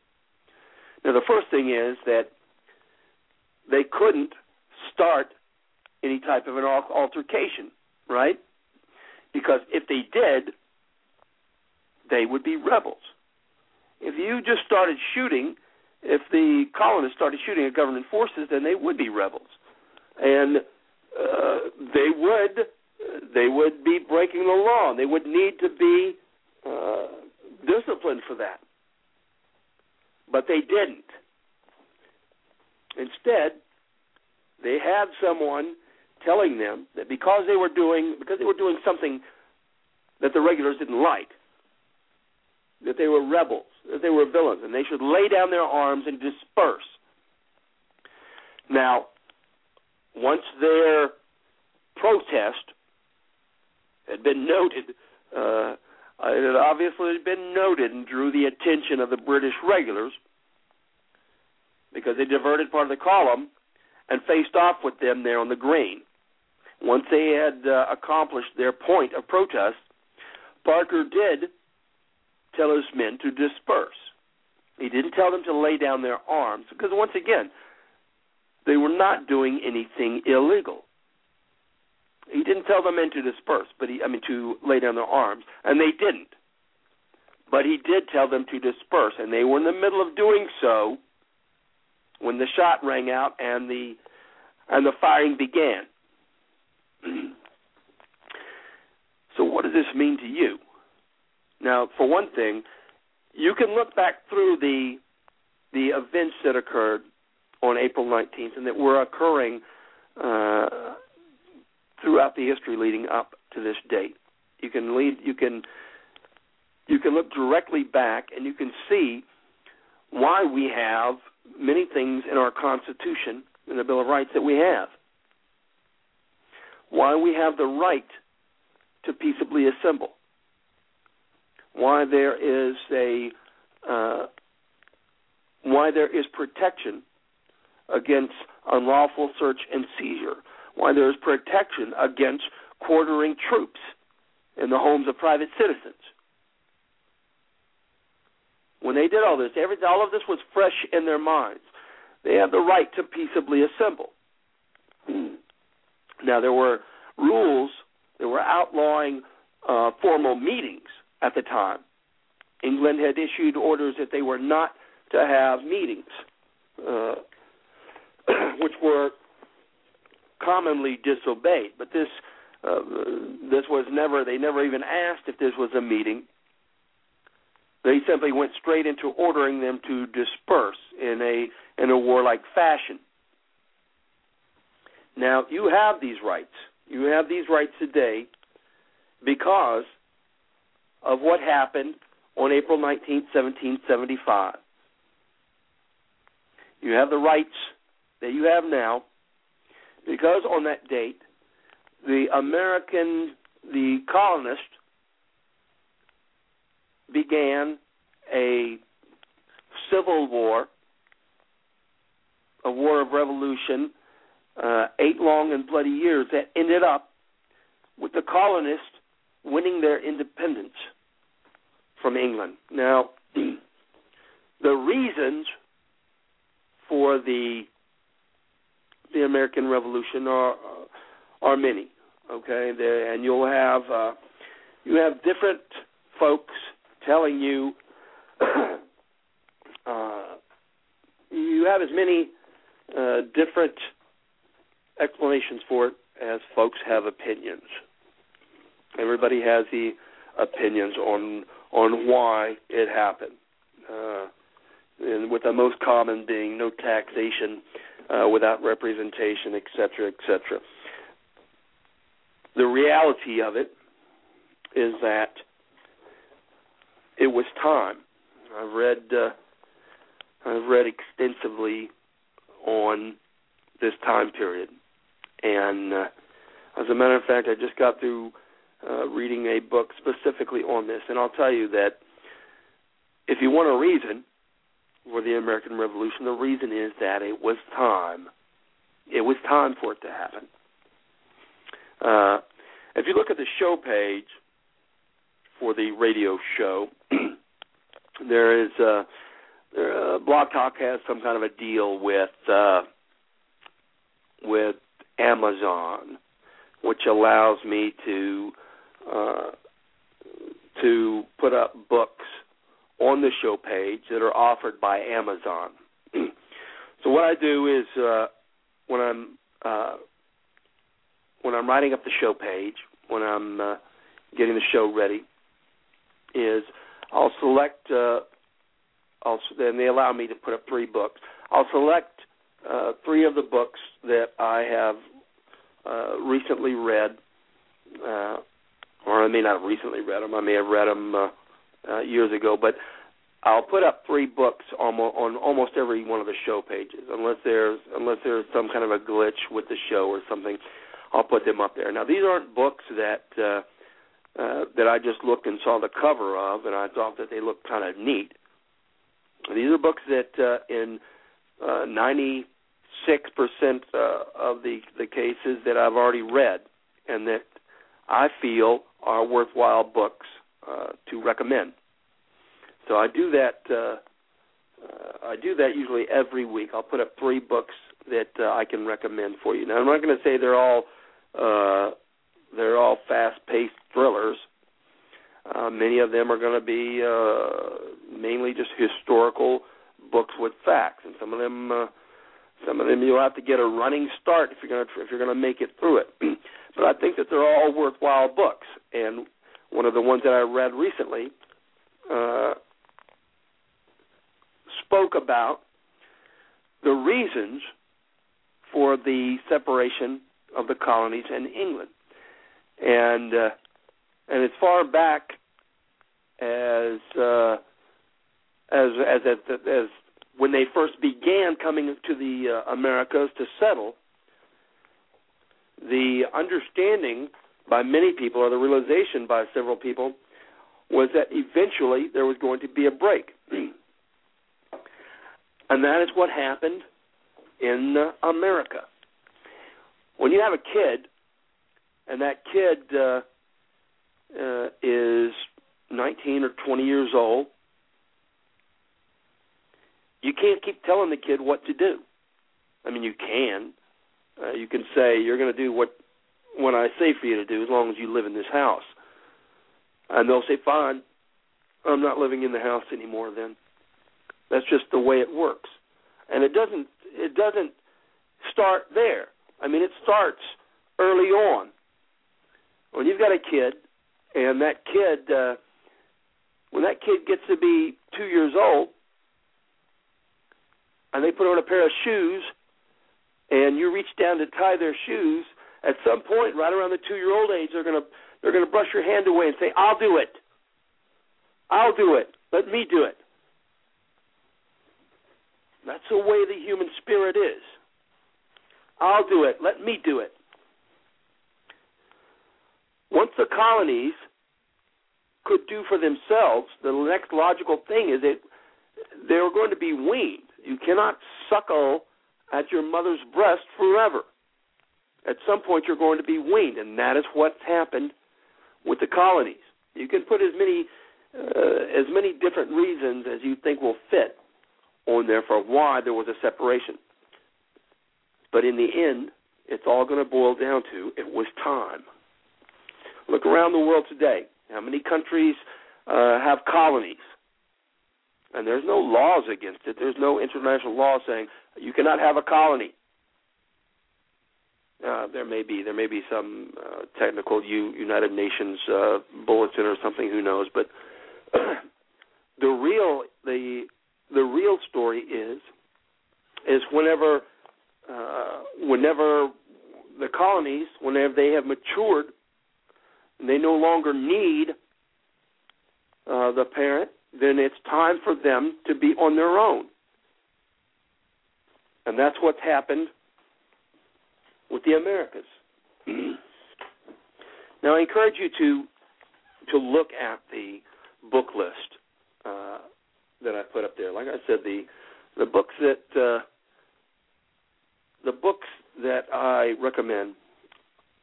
Now, the first thing is that they couldn't start any type of an altercation right? Because if they did, they would be rebels. If you just started shooting, if the colonists started shooting at government forces, then they would be rebels, and uh, they would they would be breaking the law. And They would need to be uh, disciplined for that, but they didn't. Instead, they had someone telling them that because they were doing because they were doing something that the regulars didn't like, that they were rebels, that they were villains, and they should lay down their arms and disperse. Now, once their protest had been noted, uh, it had obviously been noted and drew the attention of the British regulars because they diverted part of the column and faced off with them there on the green. Once they had uh, accomplished their point of protest, Parker did tell his men to disperse. He didn't tell them to lay down their arms because, once again, they were not doing anything illegal. He didn't tell the men to disperse, but he I mean to lay down their arms, and they didn't. But he did tell them to disperse, and they were in the middle of doing so when the shot rang out and the and the firing began. [CLEARS THROAT] so what does this mean to you? Now, for one thing, you can look back through the the events that occurred on April 19th and that were occurring uh, throughout the history leading up to this date. You can lead, you can you can look directly back and you can see why we have many things in our Constitution in the Bill of Rights that we have. Why we have the right to peaceably assemble. Why there is a uh, why there is protection against unlawful search and seizure. Why there is protection against quartering troops in the homes of private citizens. When they did all this, every, all of this was fresh in their minds. They had the right to peaceably assemble. now, there were rules, there were outlawing uh, formal meetings at the time. England had issued orders that they were not to have meetings, uh, [CLEARS THROAT] which were commonly disobeyed. But this uh, this was never they never even asked if this was a meeting. They simply went straight into ordering them to disperse in a in a warlike fashion. Now you have these rights. You have these rights today because of what happened on April 19, 1775. You have the rights that you have now because on that date the American the colonists began a civil war, a war of revolution, uh, eight long and bloody years that ended up with the colonists winning their independence from England. Now, [CLEARS THROAT] the, reasons for the the American Revolution are are many. Okay, and you'll have uh, you have different folks telling you [CLEARS THROAT] uh, you have as many uh, different explanations for it as folks have opinions. Everybody has the opinions on on why it happened, uh, and with the most common being no taxation uh, without representation, etc., etc. The reality of it is that it was time. I've read uh, I've read extensively on this time period, and uh, as a matter of fact, I just got through uh, reading a book specifically on this, and I'll tell you that if you want a reason for the American Revolution, the reason is that it was time. It was time for it to happen. Uh, if you look at the show page for the radio show, [CLEARS THROAT] there is uh, uh, Blog Talk has some kind of a deal with uh, with Amazon, which allows me to uh, to put up books on the show page that are offered by Amazon. [CLEARS THROAT] so what I do is uh, when I'm uh, when I'm writing up the show page, when I'm uh, getting the show ready, is I'll select. Uh, I'll then they allow me to put up three books. I'll select uh, three of the books that I have uh, recently read, uh, or I may not have recently read them. I may have read them uh, uh, years ago, but I'll put up three books almost on almost every one of the show pages, unless there's unless there's some kind of a glitch with the show or something. I'll put them up there. Now these aren't books that uh, that I just looked and saw the cover of, and I thought that they looked kind of neat. These are books that uh, in uh, 96% uh, of the the cases that I've already read, and that I feel are worthwhile books uh, to recommend. So I do that. Uh, uh, I do that usually every week. I'll put up three books that uh, I can recommend for you. Now I'm not going to say they're all uh, they're all fast-paced thrillers. Uh, many of them are going to be uh, mainly just historical books with facts, and some of them, uh, some of them you'll have to get a running start if you're going to if you're going to make it through it. [CLEARS THROAT] but I think that they're all worthwhile books, and one of the ones that I read recently uh, spoke about the reasons for the separation of the colonies and England, and uh, and as far back as uh, as as as, as when they first began coming to the uh, Americas to settle, the understanding by many people, or the realization by several people, was that eventually there was going to be a break. [CLEARS THROAT] and that is what happened in uh, America. When you have a kid, and that kid uh, uh, is 19 or 20 years old, you can't keep telling the kid what to do. I mean, you can. Uh, you can say you're going to do what what I say for you to do as long as you live in this house. And they'll say, "Fine, I'm not living in the house anymore." Then that's just the way it works. And it doesn't it doesn't start there. I mean, it starts early on. When you've got a kid, and that kid, uh, when that kid gets to be two years old, and they put on a pair of shoes, and you reach down to tie their shoes, at some point, right around the two-year-old age, they're gonna they're gonna brush your hand away and say, "I'll do it. I'll do it. Let me do it." That's the way the human spirit is. I'll do it. Let me do it. Once the colonies could do for themselves, the next logical thing is that they were going to be weaned. You cannot suckle at your mother's breast forever. At some point, you're going to be weaned, and that is what's happened with the colonies. You can put as many uh, as many different reasons as you think will fit on there for why there was a separation. But in the end, it's all going to boil down to it was time. Look around the world today. How many countries uh, have colonies? And there's no laws against it. There's no international law saying you cannot have a colony. Uh, there may be there may be some uh, technical U, United Nations uh, bulletin or something. Who knows? But [CLEARS THROAT] the real the the real story is is whenever uh, whenever the colonies whenever they have matured they no longer need uh, the parent, then it's time for them to be on their own. And that's what's happened with the Americas. [CLEARS THROAT] now, I encourage you to to look at the book list uh, that I put up there. Like I said, the the books that uh, the books that I recommend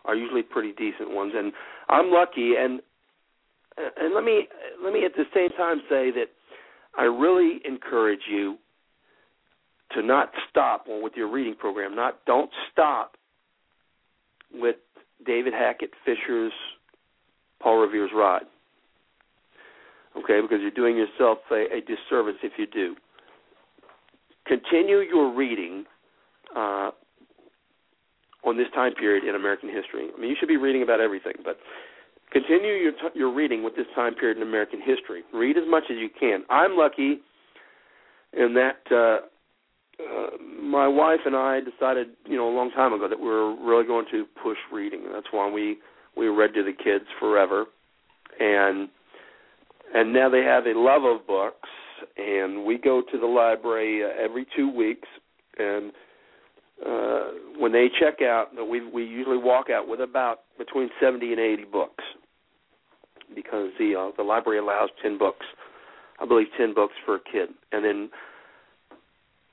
are usually pretty decent ones, and I'm lucky. And and let me let me at the same time say that I really encourage you to not stop with your reading program. Not don't stop with David Hackett Fischer's Paul Revere's Ride. Okay, because you're doing yourself a, a disservice if you do. Continue your reading uh, on this time period in American history. I mean, you should be reading about everything, but continue your t- your reading with this time period in American history. Read as much as you can. I'm lucky in that uh, uh, my wife and I decided, you know, a long time ago that we were really going to push reading. That's why we we read to the kids forever, and and now they have a love of books, and we go to the library uh, every two weeks, and uh, when they check out, we we usually walk out with about between seventy and eighty books, because the uh, the library allows ten books, I believe ten books for a kid, and then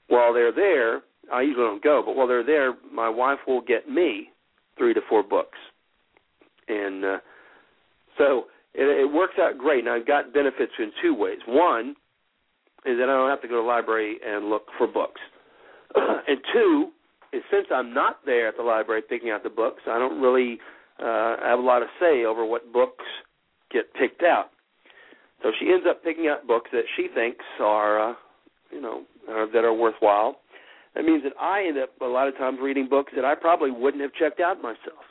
while they're there, I usually don't go, but while they're there, my wife will get me three to four books, and uh, so it, it works out great. And I've got benefits in two ways. One is that I don't have to go to the library and look for books, [CLEARS THROAT] and two since I'm not there at the library picking out the books, I don't really uh, have a lot of say over what books get picked out. So she ends up picking out books that she thinks are, uh, you know, uh, that are worthwhile. That means that I end up a lot of times reading books that I probably wouldn't have checked out myself,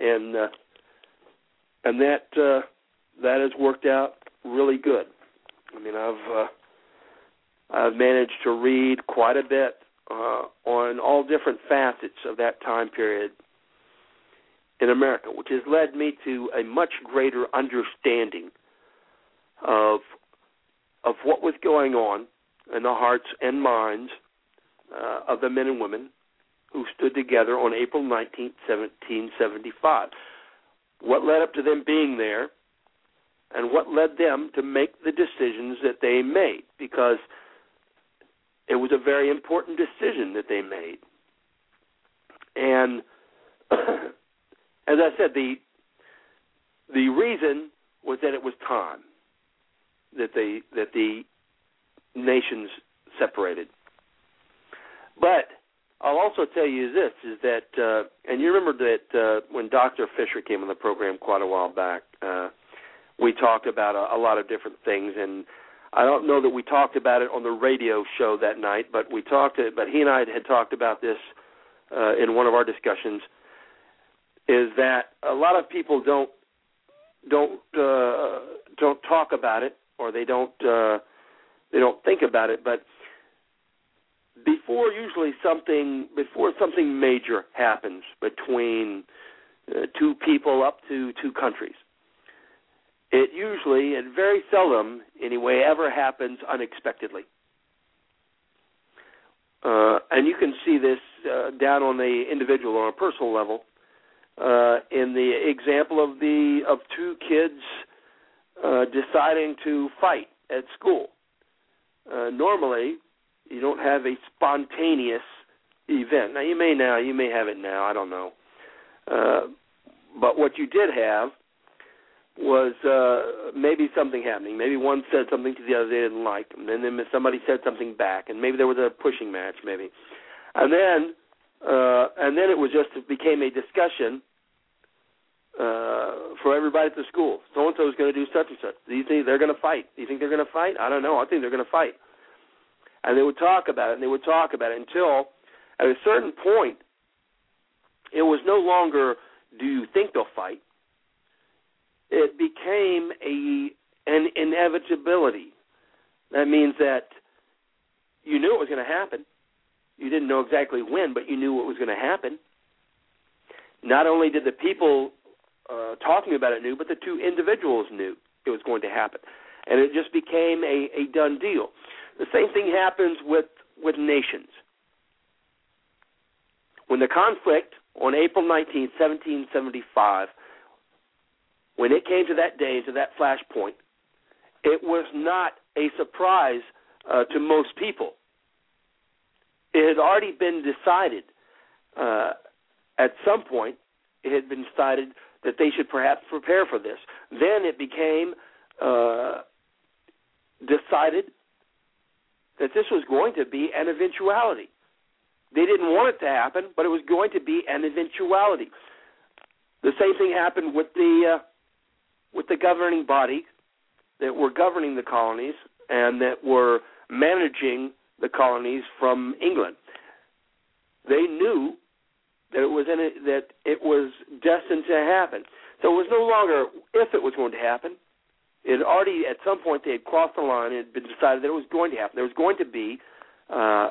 and uh, and that uh, that has worked out really good. I mean, I've uh, I've managed to read quite a bit uh, on all different facets of that time period in America, which has led me to a much greater understanding of of what was going on in the hearts and minds uh, of the men and women who stood together on April 19, 1775. What led up to them being there, and what led them to make the decisions that they made, because it was a very important decision that they made. And [CLEARS THROAT] as I said, the the reason was that it was time that they that the nations separated. But I'll also tell you this is that uh, and you remember that uh, when Dr. Fischer came on the program quite a while back, uh, we talked about a, a lot of different things and I don't know that we talked about it on the radio show that night, but we talked but he and I had talked about this uh, in one of our discussions is that a lot of people don't don't uh, don't talk about it or they don't uh, they don't think about it. But before usually something before something major happens between uh, two people up to two countries, it usually and very seldom anyway ever happens unexpectedly. Uh, and you can see this uh, down on the individual on a personal level uh, in the example of the of two kids uh, deciding to fight at school. Uh, normally, you don't have a spontaneous event. Now you may now, you may have it now. I don't know. Uh, but what you did have was uh, maybe something happening. Maybe one said something to the other they didn't like, and then, somebody said something back, and maybe there was a pushing match, maybe, and then uh, and then it was just it became a discussion uh, for everybody at the school. So and so is going to do such and such. Do you think they're going to fight? Do you think they're going to fight? I don't know. I think they're going to fight. And they would talk about it, and they would talk about it until, at a certain point, it was no longer do you think they'll fight. It became a an inevitability. That means that you knew it was going to happen. You didn't know exactly when, but you knew what was going to happen. Not only did the people uh, talking about it knew, but the two individuals knew it was going to happen, and it just became a, a done deal. The same thing happens with with nations. When the conflict on April 19, 1775, when it came to that day, to that flashpoint, it was not a surprise uh, to most people. It had already been decided uh, at some point. It had been decided that they should perhaps prepare for this. Then it became uh, decided that this was going to be an eventuality. They didn't want it to happen, but it was going to be an eventuality. The same thing happened with the uh, with the governing body that were governing the colonies and that were managing the colonies from England. They knew that it was in it, that it was destined to happen. So it was no longer if it was going to happen. It already at some point they had crossed the line. It had been decided that it was going to happen. There was going to be uh,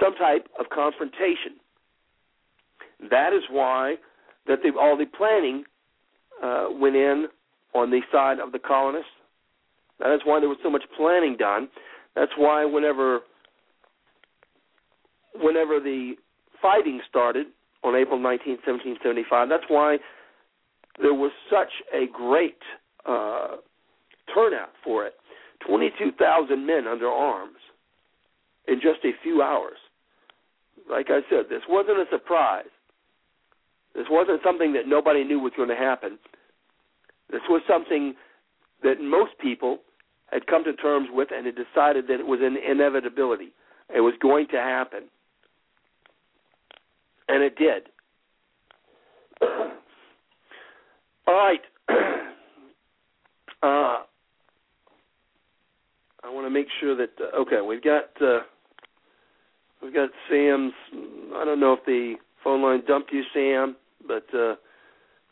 some type of confrontation. That is why that they, all the planning uh, went in on the side of the colonists. That is why there was so much planning done. That's why whenever whenever the fighting started, on April 19, 1775. That's why there was such a great uh, turnout for it. 22,000 men under arms in just a few hours. Like I said, this wasn't a surprise. This wasn't something that nobody knew was going to happen. This was something that most people had come to terms with and had decided that it was an inevitability. It was going to happen and it did. [CLEARS THROAT] All right. [CLEARS THROAT] uh, I want to make sure that uh, okay, we've got uh, we've got Sam's. I don't know if the phone line dumped you, Sam, but uh,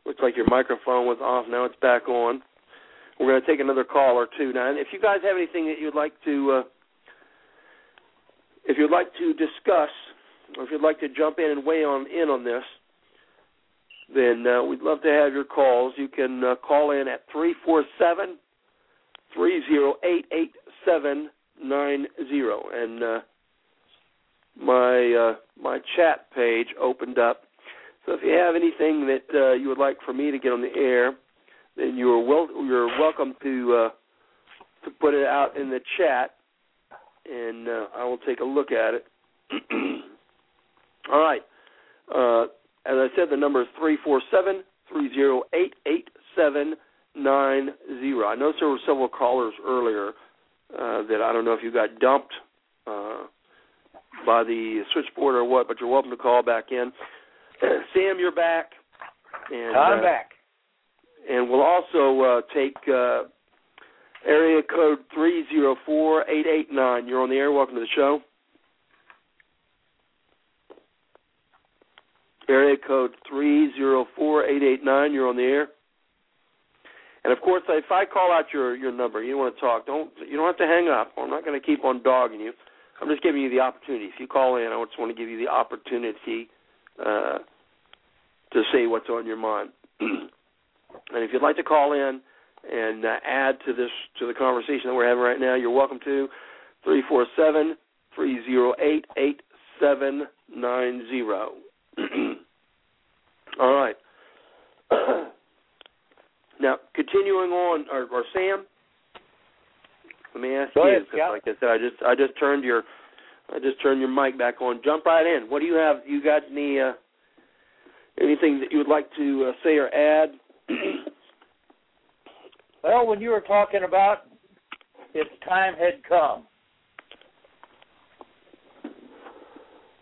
looks like your microphone was off. Now it's back on. We're going to take another call or two now. And if you guys have anything that you'd like to, uh, if you'd like to discuss, or if you'd like to jump in and weigh on in on this, then uh, we'd love to have your calls. You can uh, call in at three four seven three zero eight eight seven nine zero, and uh, my uh, my chat page opened up. So if you have anything that uh, you would like for me to get on the air, then you're wel- you're welcome to uh, to put it out in the chat, and uh, I will take a look at it. [CLEARS THROAT] All right. Uh, as I said, the number is three four seven three zero eight eight seven nine zero. I noticed there were several callers earlier uh, that I don't know if you got dumped uh, by the switchboard or what, but you're welcome to call back in. [CLEARS THROAT] Sam, you're back. And, I'm uh, back. and we'll also uh, take uh, area code three zero four eight eight nine. You're on the air. Welcome to the show. Area code three zero four eight eight nine. You're on the air. And of course, if I call out your your number, you want to talk. Don't you don't have to hang up. I'm not going to keep on dogging you. I'm just giving you the opportunity. If you call in, I just want to give you the opportunity uh, to say what's on your mind. [CLEARS THROAT] and if you'd like to call in and uh, add to this to the conversation that we're having right now, you're welcome to three four seven three zero eight eight seven nine zero. [CLEARS THROAT] All right. [CLEARS THROAT] now, continuing on, or, or Sam, let me ask Go you. ahead, Scott. Like I said, I just I just turned your I just turned your mic back on. Jump right in. What do you have? You got any uh, anything that you would like to uh, say or add? [CLEARS THROAT] Well, when you were talking about its time had come,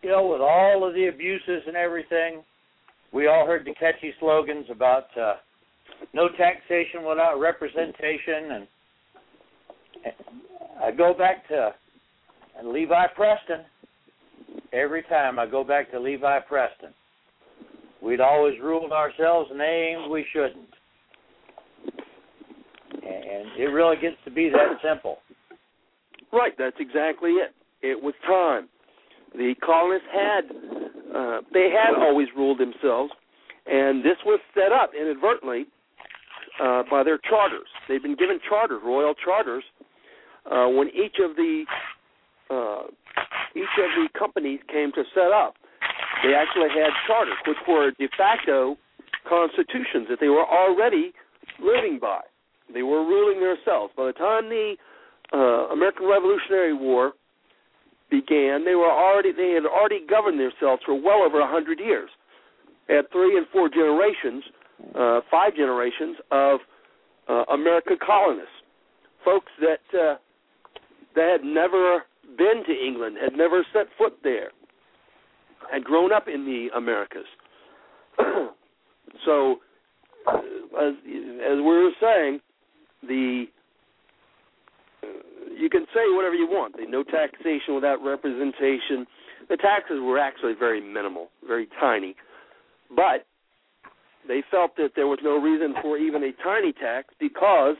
you know, with all of the abuses and everything, we all heard the catchy slogans about uh, no taxation without representation, and, and I go back to Levi Preston. Every time I go back to Levi Preston, we'd always ruled ourselves names we shouldn't and it really gets to be that simple. Right, that's exactly it. It was time. The colonists had uh, they had always ruled themselves, and this was set up inadvertently uh, by their charters. They've been given charters, royal charters, uh, when each of the uh, each of the companies came to set up. They actually had charters, which were de facto constitutions that they were already living by. They were ruling themselves. By the time the uh, American Revolutionary War began, they were already they had already governed themselves for well over a hundred years. Had three and four generations, uh, five generations of uh, American colonists, folks that uh, that had never been to England, had never set foot there, had grown up in the Americas. [CLEARS THROAT] so, uh, as as we were saying, the uh, you can say whatever you want. The no taxation without representation. The taxes were actually very minimal, very tiny, but they felt that there was no reason for even a tiny tax because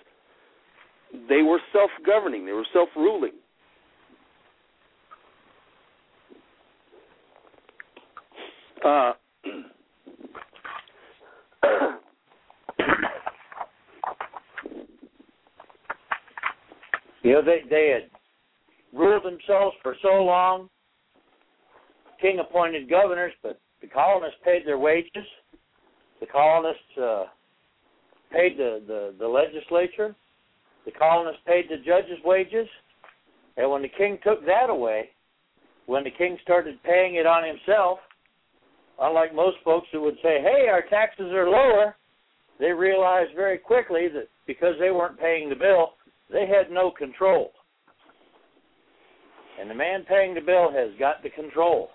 they were self-governing. They were self-ruling. Uh, [COUGHS] You know, they they had ruled themselves for so long. King appointed governors, but the colonists paid their wages. The colonists uh, paid the, the the legislature. The colonists paid the judges' wages. And when the king took that away, when the king started paying it on himself, unlike most folks who would say, "Hey, our taxes are lower," they realized very quickly that because they weren't paying the bill, they had no control. And the man paying the bill has got the control.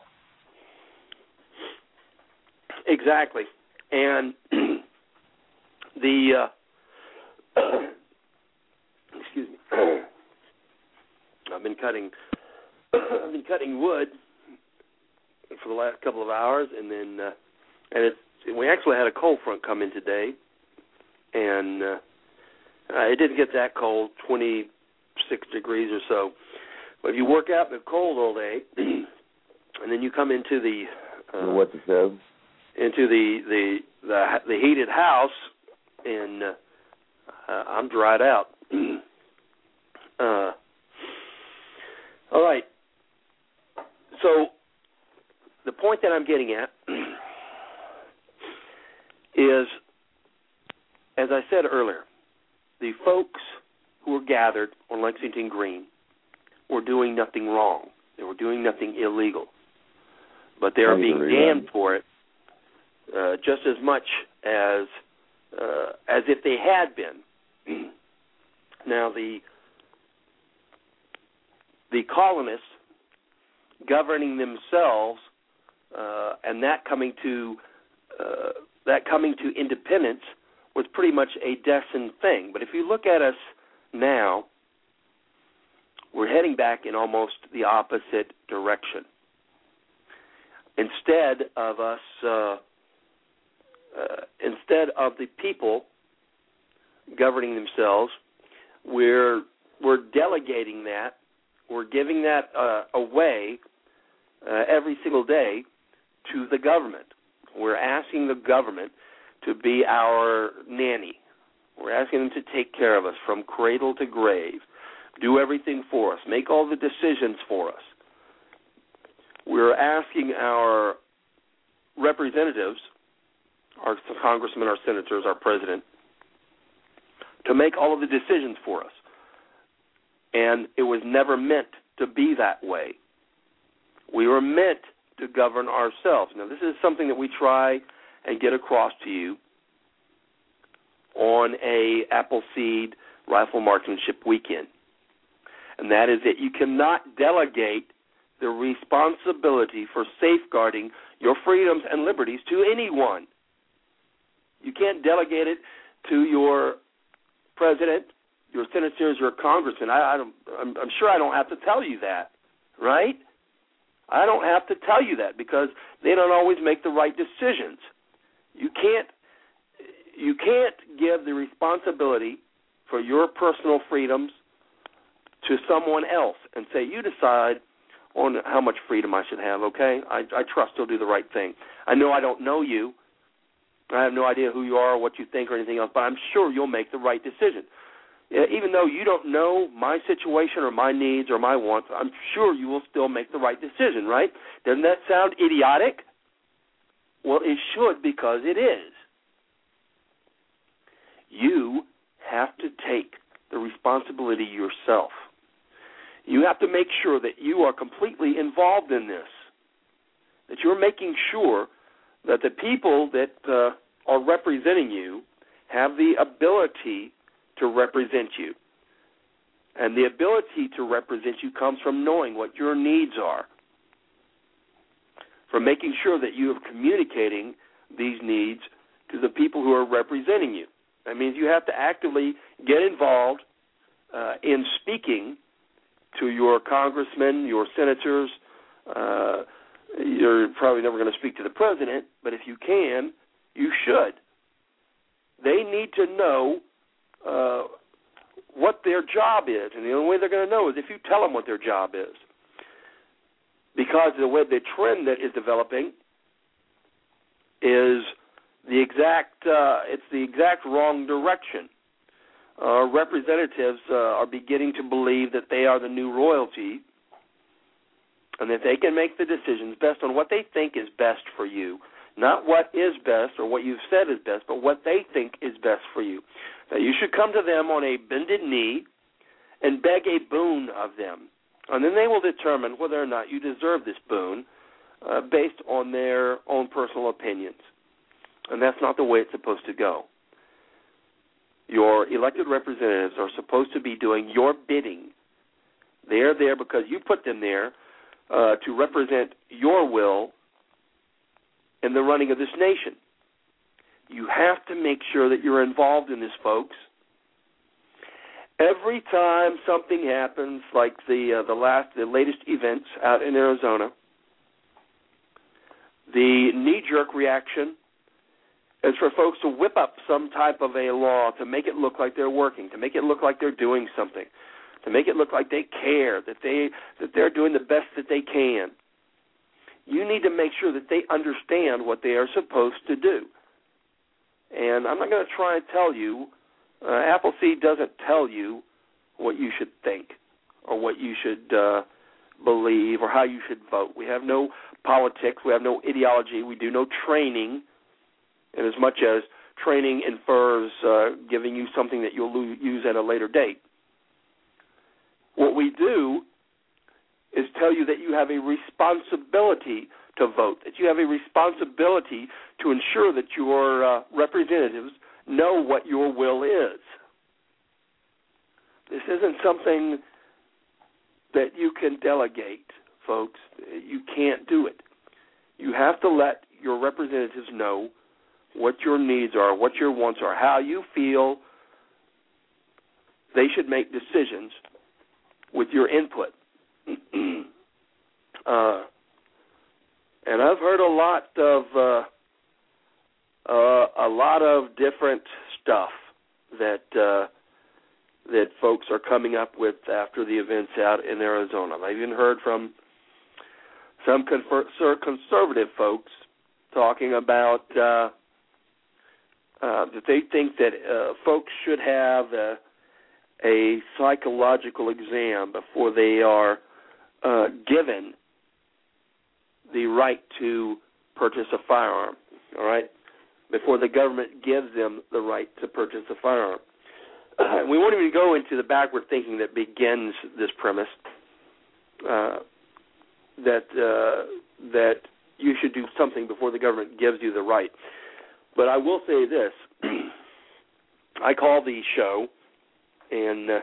Exactly. And [CLEARS THROAT] the uh, [COUGHS] excuse me. [COUGHS] I've been cutting. [COUGHS] I've been cutting wood for the last couple of hours, and then uh, and it's we actually had a cold front come in today, and uh, uh, it didn't get that cold, twenty six degrees or so. But if you work out in the cold all day, [CLEARS THROAT] and then you come into the uh, what it says into the the the, the heated house, and uh, uh, I'm dried out. [CLEARS THROAT] uh, all right. So the point that I'm getting at is, as I said earlier, the folks who were gathered on Lexington Green were doing nothing wrong. They were doing nothing illegal, but they are being damned for it uh, just as much as uh, as if they had been. [CLEARS THROAT] now the the colonists governing themselves uh, and that coming to uh, that coming to independence was pretty much a destined thing. But if you look at us now, we're heading back in almost the opposite direction. Instead of us, uh, uh, instead of the people governing themselves, we're we're delegating that, we're giving that uh, away uh, every single day to the government. We're asking the government to be our nanny. We're asking them to take care of us from cradle to grave, do everything for us, make all the decisions for us. We're asking our representatives, our congressmen, our senators, our president, to make all of the decisions for us. And it was never meant to be that way. We were meant to govern ourselves. Now, this is something that we try and get across to you on a Appleseed Rifle Marksmanship weekend, and that is that you cannot delegate the responsibility for safeguarding your freedoms and liberties to anyone. You can't delegate it to your president, your senators, your congressman. I, I don't, I'm, I'm sure I don't have to tell you that, right? I don't have to tell you that because they don't always make the right decisions. You can't you can't give the responsibility for your personal freedoms to someone else and say you decide on how much freedom I should have, okay? I I trust you'll do the right thing. I know I don't know you. I have no idea who you are or what you think or anything else, but I'm sure you'll make the right decision even though you don't know my situation or my needs or my wants, I'm sure you will still make the right decision, right? Doesn't that sound idiotic? Well, it should because it is. You have to take the responsibility yourself. You have to make sure that you are completely involved in this, that you're making sure that the people that uh, are representing you have the ability to represent you. And the ability to represent you comes from knowing what your needs are, from making sure that you are communicating these needs to the people who are representing you. That means you have to actively get involved uh, in speaking to your congressmen, your senators. Uh, you're probably never going to speak to the president, but if you can, you should. They need to know uh, what their job is, and the only way they're going to know is if you tell them what their job is. Because the way the trend that is developing is the exact uh, it's the exact wrong direction. Uh, representatives uh, are beginning to believe that they are the new royalty, and that they can make the decisions based on what they think is best for you, not what is best or what you've said is best, but what they think is best for you. You should come to them on a bended knee and beg a boon of them. And then they will determine whether or not you deserve this boon uh, based on their own personal opinions. And that's not the way it's supposed to go. Your elected representatives are supposed to be doing your bidding. They are there because you put them there uh, to represent your will in the running of this nation. You have to make sure that you're involved in this, folks. Every time something happens, like the uh, the last the latest events out in Arizona, the knee jerk reaction is for folks to whip up some type of a law to make it look like they're working, to make it look like they're doing something, to make it look like they care, that they that they're doing the best that they can. You need to make sure that they understand what they are supposed to do. And I'm not going to try and tell you. Uh, Appleseed doesn't tell you what you should think or what you should uh, believe or how you should vote. We have no politics. We have no ideology. We do no training. And as much as training infers uh, giving you something that you'll use at a later date, what we do is tell you that you have a responsibility to vote, that you have a responsibility to ensure that your uh, representatives know what your will is. This isn't something that you can delegate, folks. You can't do it. You have to let your representatives know what your needs are, what your wants are, how you feel they should make decisions with your input. [CLEARS THROAT] uh, and I've heard a lot of uh, uh, a lot of different stuff that uh, that folks are coming up with after the events out in Arizona. I've even heard from some confer- conservative folks talking about uh, uh, that they think that uh, folks should have a, a psychological exam before they are uh, given the right to purchase a firearm. All right, before the government gives them the right to purchase a firearm. Uh, [CLEARS THROAT] we won't even go into the backward thinking that begins this premise uh, that uh, that you should do something before the government gives you the right. But I will say this: [CLEARS THROAT] I called the show, and uh,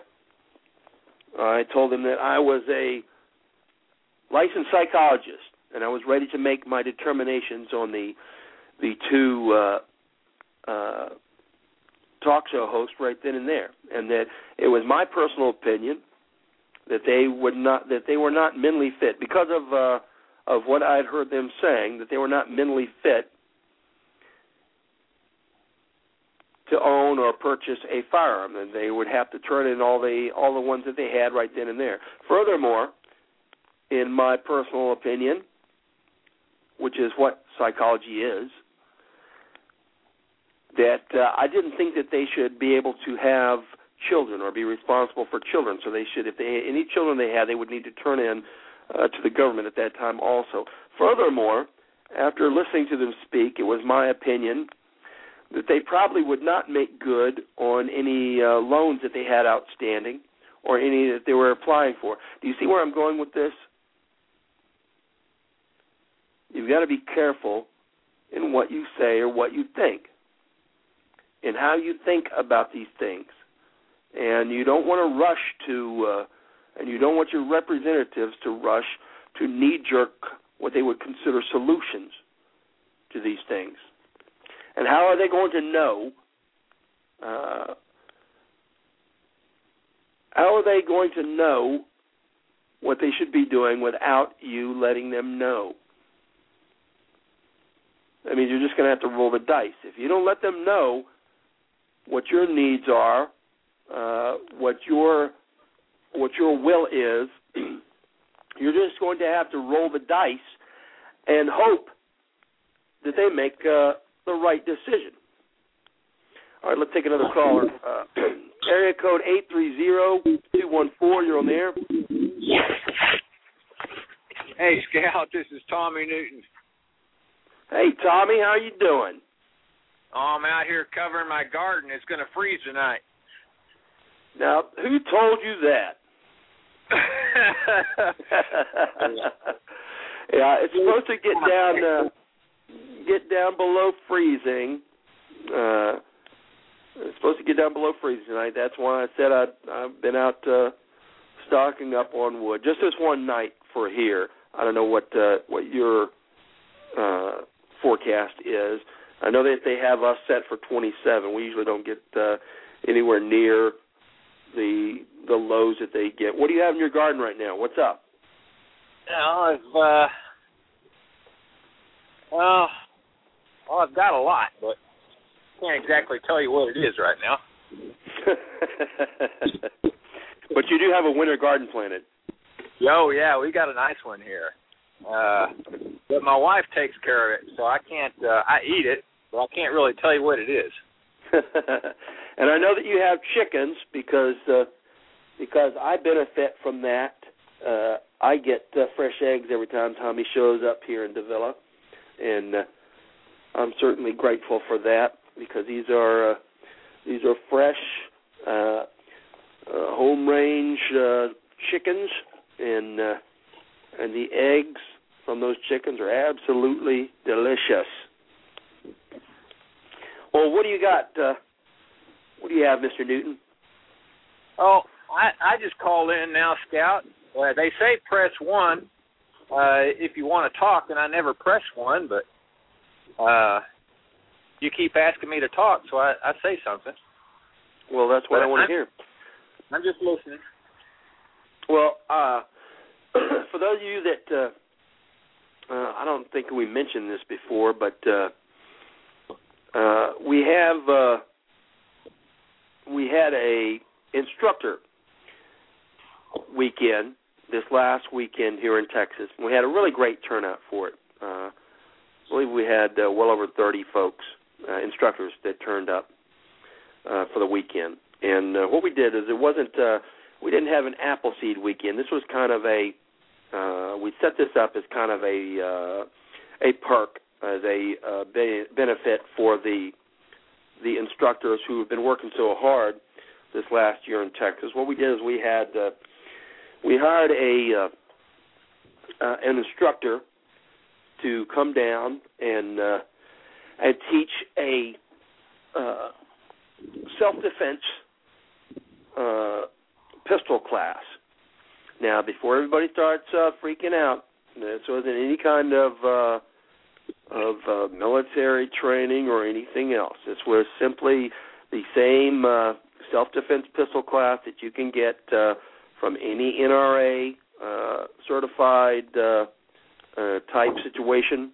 I told them that I was a licensed psychologist, and I was ready to make my determinations on the the two uh, uh, talk show hosts right then and there, and that it was my personal opinion that they would not that they were not mentally fit because of uh, of what I had heard them saying that they were not mentally fit to own or purchase a firearm, and they would have to turn in all the all the ones that they had right then and there. Furthermore, in my personal opinion, which is what psychology is, that uh, I didn't think that they should be able to have children or be responsible for children. So they should, if they any children they had, they would need to turn in uh, to the government at that time also. Furthermore, after listening to them speak, it was my opinion that they probably would not make good on any uh, loans that they had outstanding or any that they were applying for. Do you see where I'm going with this? You've got to be careful in what you say or what you think and how you think about these things. And you don't want to rush to, uh, and you don't want your representatives to rush to knee jerk what they would consider solutions to these things. And how are they going to know? Uh, how are they going to know what they should be doing without you letting them know? I mean, you're just going to have to roll the dice. If you don't let them know what your needs are, uh, what your what your will is, [CLEARS THROAT] you're just going to have to roll the dice and hope that they make uh, the right decision. All right, let's take another caller. Uh, [CLEARS THROAT] area code eight three zero two one four. You're on the air. Hey, Scout. This is Tommy Newton. Hey, Tommy. How you doing? Oh, I'm out here covering my garden. It's going to freeze tonight. Now, who told you that? [LAUGHS] yeah, it's supposed to get down uh, get down below freezing. Uh it's supposed to get down below freezing tonight. That's why I said I I've been out uh stocking up on wood. Just this one night for here. I don't know what uh what your uh forecast is. I know that they have us set for 27. We usually don't get uh, anywhere near the the lows that they get. What do you have in your garden right now? What's up? Well, I've uh, well, well, I've got a lot, but can't exactly tell you what it is right now. [LAUGHS] but you do have a winter garden planted. Yo, yeah, we got a nice one here. Uh, but my wife takes care of it, so I can't. Uh, I eat it, but I can't really tell you what it is. [LAUGHS] and I know that you have chickens because uh, because I benefit from that. Uh, I get uh, fresh eggs every time Tommy shows up here in Davila, and uh, I'm certainly grateful for that because these are uh, these are fresh, uh, uh, home range uh, chickens, and uh, and the eggs from those chickens are absolutely delicious. Well, what do you got? Uh, what do you have, Mr. Newton? Oh, I I just called in now, Scout. Uh, they say press one uh, if you want to talk, and I never press one, but uh, you keep asking me to talk, so I, I say something. Well, that's what But I want I'm- to hear. I'm just listening. Well, uh, [CLEARS THROAT] for those of you that uh, uh, I don't think we mentioned this before, but uh, uh, we have uh, we had a instructor weekend this last weekend here in Texas. We had a really great turnout for it. Uh, I believe we had uh, well over 30 folks, uh, instructors that turned up uh, for the weekend. And uh, what we did is it wasn't uh, we didn't have an Appleseed weekend. This was kind of a uh, we set this up as kind of a uh, a perk as a uh, be- benefit for the the instructors who have been working so hard this last year in Texas. What we did is we had uh, we hired a uh, uh, an instructor to come down and uh, and teach a uh, self defense uh, pistol class. Now, before everybody starts uh, freaking out, this wasn't any kind of uh, of uh, military training or anything else. This was simply the same uh, self defense pistol class that you can get uh, from any NRA uh, certified uh, uh, type situation.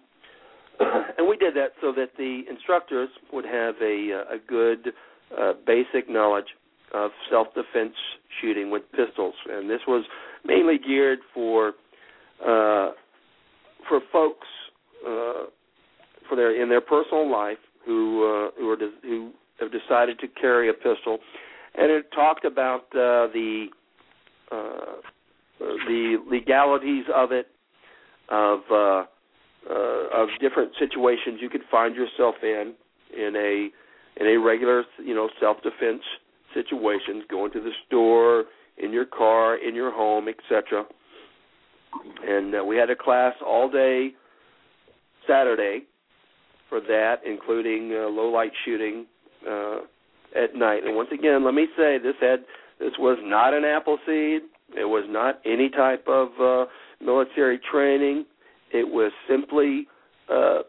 [CLEARS THROAT] and we did that so that the instructors would have a, uh, a good uh, basic knowledge of self-defense shooting with pistols, and this was mainly geared for uh, for folks uh, for their in their personal life who uh, who are de- who have decided to carry a pistol, and it talked about uh, the uh, the legalities of it, of uh, uh, of different situations you could find yourself in in a in a regular you know self defense situations, going to the store, in your car, in your home, etc. And uh, we had a class all day Saturday for that, including uh, low light shooting uh, at night. And once again, let me say this had this was not an Appleseed. It was not any type of uh, military training. It was simply uh,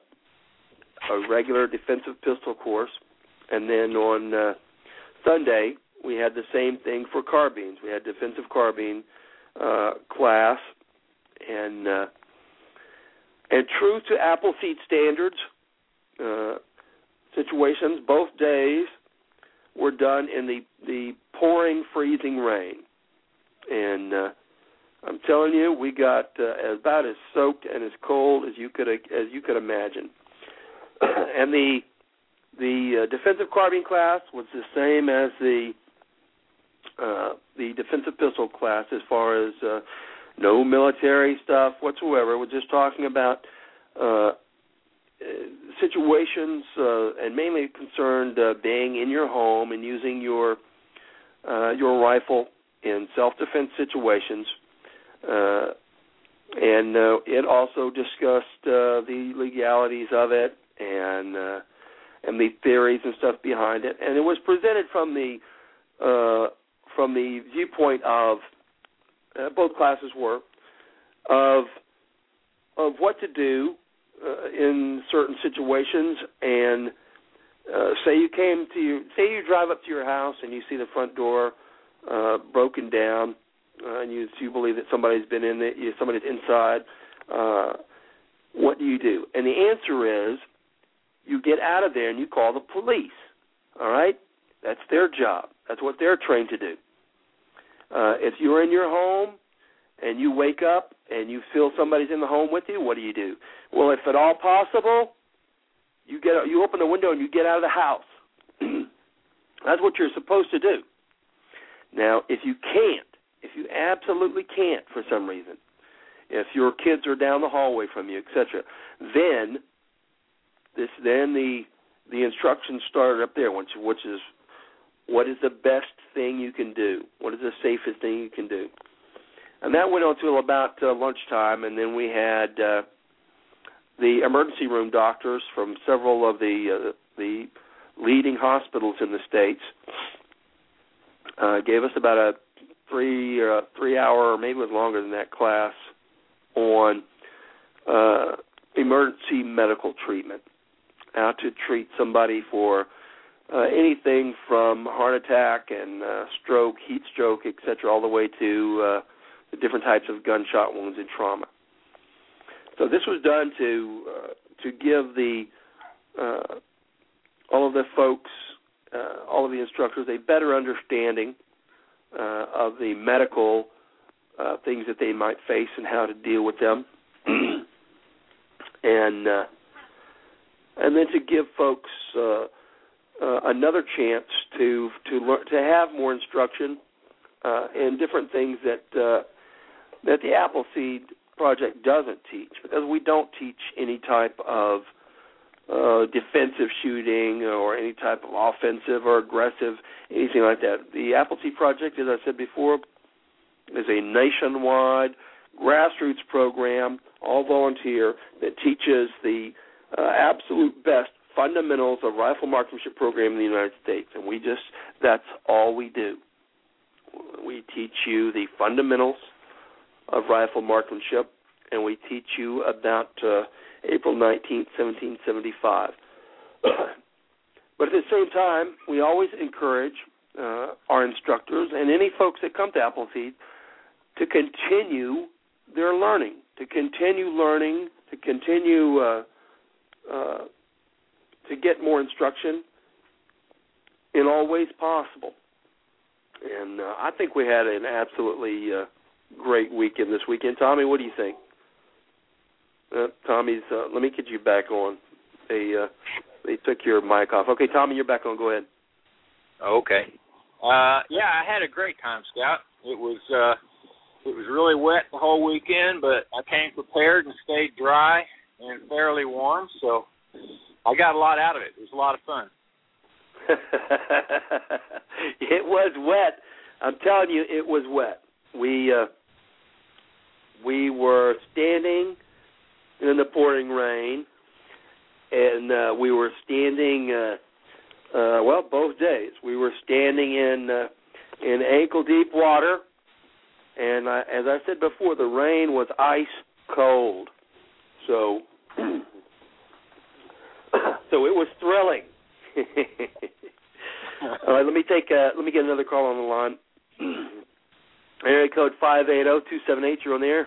a regular defensive pistol course. And then on uh, Sunday, we had the same thing for carbines. We had defensive carbine uh, class, and uh, and true to Appleseed standards, uh, situations. Both days were done in the the pouring, freezing rain, and uh, I'm telling you, we got uh, about as soaked and as cold as you could as you could imagine. [CLEARS THROAT] and the the uh, defensive carbine class was the same as the uh, the defensive pistol class as far as uh, no military stuff whatsoever. We're just talking about uh, situations uh, and mainly concerned uh, being in your home and using your uh, your rifle in self-defense situations. Uh, and uh, it also discussed uh, the legalities of it and uh, and the theories and stuff behind it. And it was presented from the uh, from the viewpoint of uh, both classes were of of what to do uh, in certain situations and uh, say you came to you say you drive up to your house and you see the front door uh, broken down uh, and you you believe that somebody's been in it somebody's inside uh, what do you do and the answer is you get out of there and you call the police all right that's their job that's what they're trained to do uh, if you're in your home and you wake up and you feel somebody's in the home with you, what do you do? Well, if at all possible, you get you open the window and you get out of the house. [CLEARS THROAT] That's what you're supposed to do. Now, if you can't, if you absolutely can't for some reason, if your kids are down the hallway from you, etc., then this then the the instructions start up there, which which is what is the best thing you can do? What is the safest thing you can do? And that went on until about uh, lunchtime, and then we had uh, the emergency room doctors from several of the uh, the leading hospitals in the states uh, gave us about a three uh, three hour, or maybe it was longer than that, class on uh, emergency medical treatment, how to treat somebody for uh, anything from heart attack and uh, stroke, heat stroke, etc., all the way to uh, the different types of gunshot wounds and trauma. So this was done to uh, to give the uh, all of the folks, uh, all of the instructors, a better understanding uh, of the medical uh, things that they might face and how to deal with them, [CLEARS THROAT] and uh, and then to give folks uh, uh, another chance to to learn to have more instruction uh, and different things that that the Appleseed Project doesn't teach because we don't teach any type of uh, defensive shooting or any type of offensive or aggressive anything like that. The Appleseed Project, as I said before, is a nationwide grassroots program, all volunteer, that teaches the uh, absolute best fundamentals of rifle marksmanship program in the United States, and we just that's all we do. We teach you the fundamentals of rifle marksmanship, and we teach you about uh, April 19, 1775. [CLEARS THROAT] but at the same time, we always encourage uh, our instructors and any folks that come to Appleseed to continue their learning, to continue learning, to continue uh, uh, to get more instruction in all ways possible. And uh, I think we had an absolutely uh, great weekend this weekend. Tommy, what do you think? Uh, Tommy's. Uh, let me get you back on. They uh, they took your mic off. Okay, Tommy, you're back on. Go ahead. Okay. Uh, yeah, I had a great time, Scout. It was uh, it was really wet the whole weekend, but I came prepared and stayed dry and fairly warm, so I got a lot out of it. It was a lot of fun. [LAUGHS] it was wet. I'm telling you, it was wet. We uh, we were standing in the pouring rain, and uh, we were standing. Uh, uh, well, both days we were standing in uh, in ankle deep water, and I, as I said before, the rain was ice cold. So, [COUGHS] so it was thrilling. [LAUGHS] All right, let me take. Uh, let me get another call on the line. [CLEARS THROAT] Area code five eight zero two seven eight. You're on the air.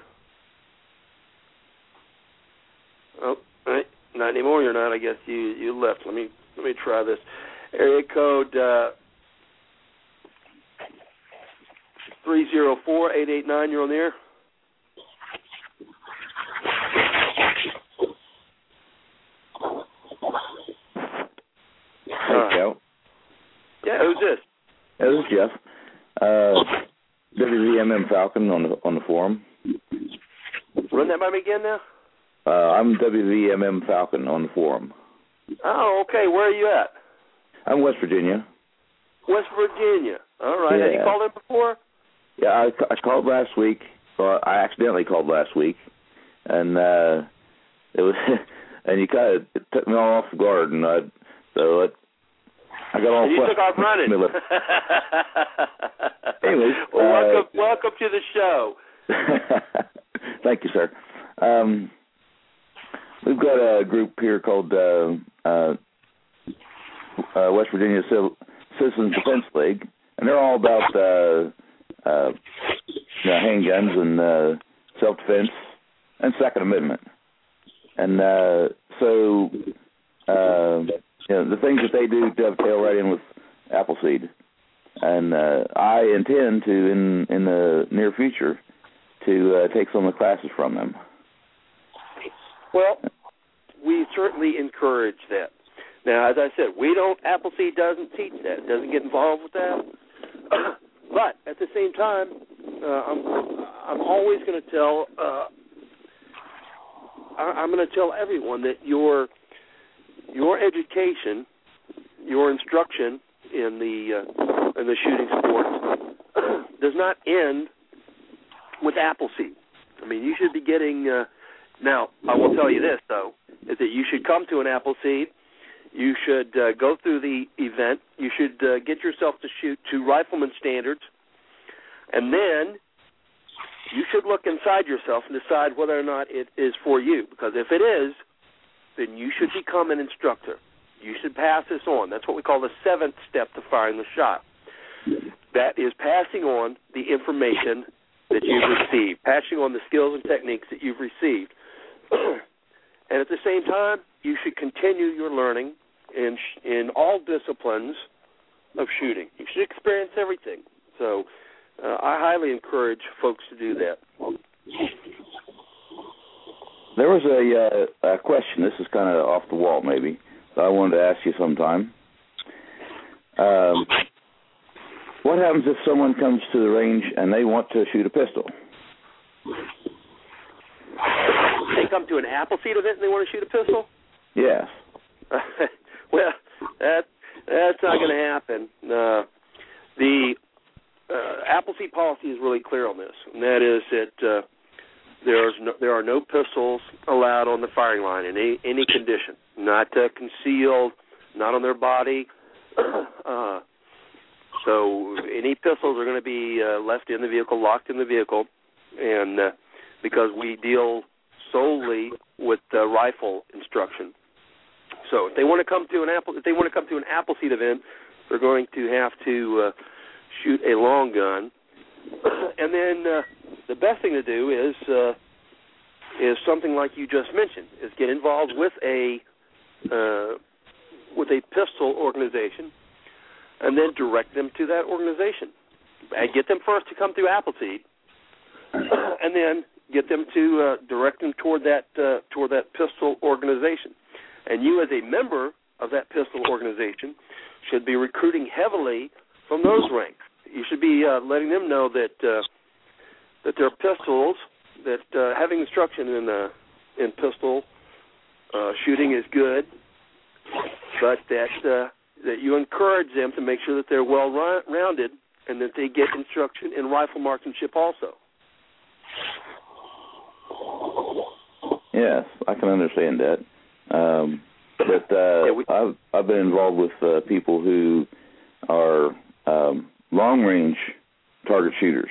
Oh, right. Not anymore. You're not. I guess you you left. Let me let me try this. Area code uh, three zero four eight eight nine. You're on the air. Hey, Joe. Yeah, who's this? Yeah, this is Jeff. Uh, WVMM Falcon on the on the forum. Run that by me again now. Uh, I'm WVMM Falcon on the forum. Oh, okay. Where are you at? I'm West Virginia. West Virginia. All right. Yeah. Have you called in before? Yeah, I, I called last week. Or I accidentally called last week, and uh [LAUGHS] it was [LAUGHS] and you kind of it took me all off guard, and I so it I got all you took off running. [LAUGHS] Anyways, well, uh, welcome, welcome to the show. [LAUGHS] Thank you, sir. Um, we've got a group here called uh, uh, uh, West Virginia Civil, Citizens Defense League, and they're all about uh, uh, you know, handguns and uh, self defense and Second Amendment. And uh, so, uh, you know, the things that they do dovetail right in with Appleseed. And uh, I intend to, in in the near future, to uh, take some of the classes from them. Well, we certainly encourage that. Now, as I said, we don't. Appleseed doesn't teach that. Doesn't get involved with that. [CLEARS THROAT] but at the same time, uh, I'm I'm always going to tell. Uh, I, I'm going to tell everyone that your your education, your instruction in the uh, in the shooting sports [CLEARS THROAT] does not end with Appleseed. I mean, you should be getting. Uh, now, I will tell you this though, is that you should come to an Appleseed. You should uh, go through the event. You should uh, get yourself to shoot to rifleman standards, and then you should look inside yourself and decide whether or not it is for you. Because if it is, then you should become an instructor. You should pass this on. That's what we call the seventh step to firing the shot. That is passing on the information that you've received, passing on the skills and techniques that you've received. [CLEARS THROAT] and at the same time, you should continue your learning in in all disciplines of shooting. You should experience everything. So, uh, I highly encourage folks to do that. There was a, uh, a question. This is kind of off the wall, maybe. That I wanted to ask you sometime. Um, what happens if someone comes to the range and they want to shoot a pistol? They come to an Appleseed event and they want to shoot a pistol. Yes. [LAUGHS] well, that that's not going to happen. Uh, the uh, Appleseed policy is really clear on this, and that is that uh, there's no, there are no pistols allowed on the firing line in any, any condition, not uh, concealed, not on their body. [CLEARS THROAT] uh, so any pistols are going to be uh, left in the vehicle, locked in the vehicle, and uh, because we deal solely with uh, rifle instruction. So if they want to come to an apple, if they want to come to an Appleseed event, they're going to have to uh, shoot a long gun, [CLEARS THROAT] and then uh, the best thing to do is uh, is something like you just mentioned: is get involved with a uh, with a pistol organization, and then direct them to that organization, and get them first to come through Appleseed, [CLEARS THROAT] and then get them to uh, direct them toward that uh, toward that pistol organization. And you, as a member of that pistol organization, should be recruiting heavily from those ranks. You should be uh, letting them know that uh, that their pistols, that uh, having instruction in uh, in pistol uh, shooting is good, but that uh, that you encourage them to make sure that they're well rounded and that they get instruction in rifle marksmanship also. Yes, I can understand that. Um, but uh, Yeah, we- I've I've been involved with uh, people who are um, long range target shooters,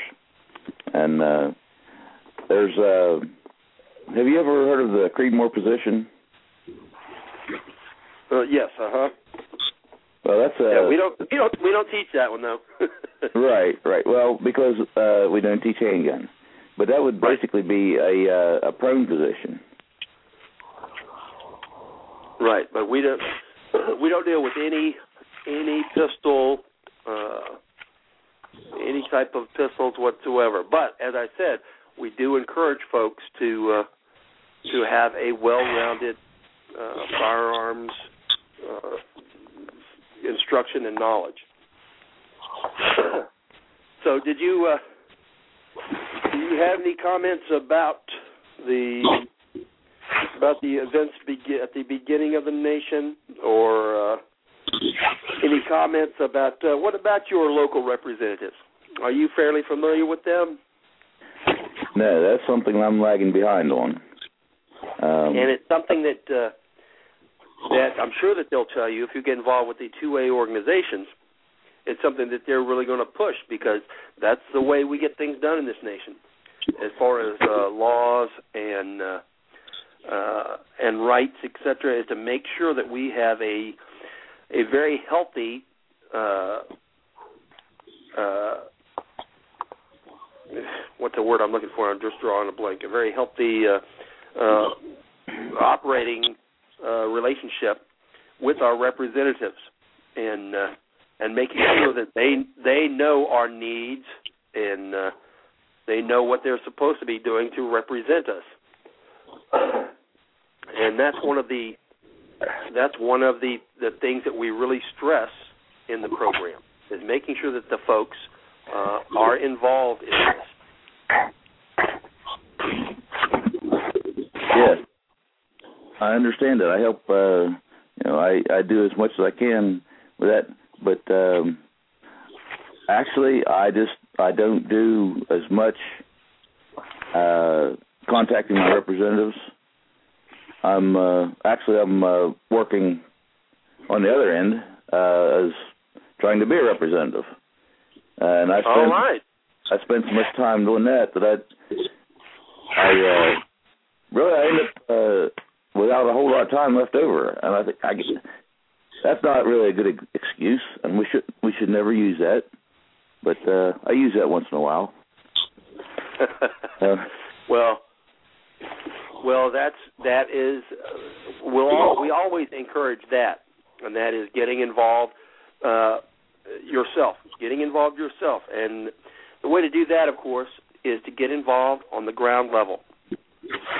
and uh, there's uh, have you ever heard of the Creedmoor position? Uh, yes, uh huh. Well, that's a yeah, we don't we don't we don't teach that one though. [LAUGHS] right, right. Well, because uh, we don't teach handgun, but that would basically be a uh, a prone position. Right, but we don't [COUGHS] we don't deal with any any pistol uh any type of pistols whatsoever. But as I said, we do encourage folks to uh to have a well-rounded uh firearms uh instruction and knowledge. [CLEARS THROAT] so did you uh do you have any comments about the about the events begi- at the beginning of the nation, or uh, any comments about uh, what about your local representatives? Are you fairly familiar with them? No, that's something I'm lagging behind on. Um, and it's something that uh, that I'm sure that they'll tell you if you get involved with the two A organizations. It's something that they're really going to push because that's the way we get things done in this nation, as far as uh, laws and uh, uh, and rights, etc., is to make sure that we have a a very healthy uh, uh, what's the word I'm looking for? I'm just drawing a blank. A very healthy uh, uh, operating uh, relationship with our representatives, and uh, and making sure that they they know our needs and uh, they know what they're supposed to be doing to represent us. And that's one of the that's one of the the things that we really stress in the program is making sure that the folks uh, are involved in this. Yes, I understand it. I help. Uh, you know, I I do as much as I can with that, but um, actually, I just I don't do as much uh, contacting my representatives. I'm uh, actually I'm uh, working on the other end uh, as trying to be a representative, and I spend All right. I spend so much time doing that that I I uh, really I end up uh, without a whole lot of time left over, and I think I get, that's not really a good excuse, and we should we should never use that. But uh, I use that once in a while. [LAUGHS] Uh, well, well, that's that is uh, we'll we always encourage that, and that is getting involved uh, yourself, getting involved yourself, and the way to do that, of course, is to get involved on the ground level.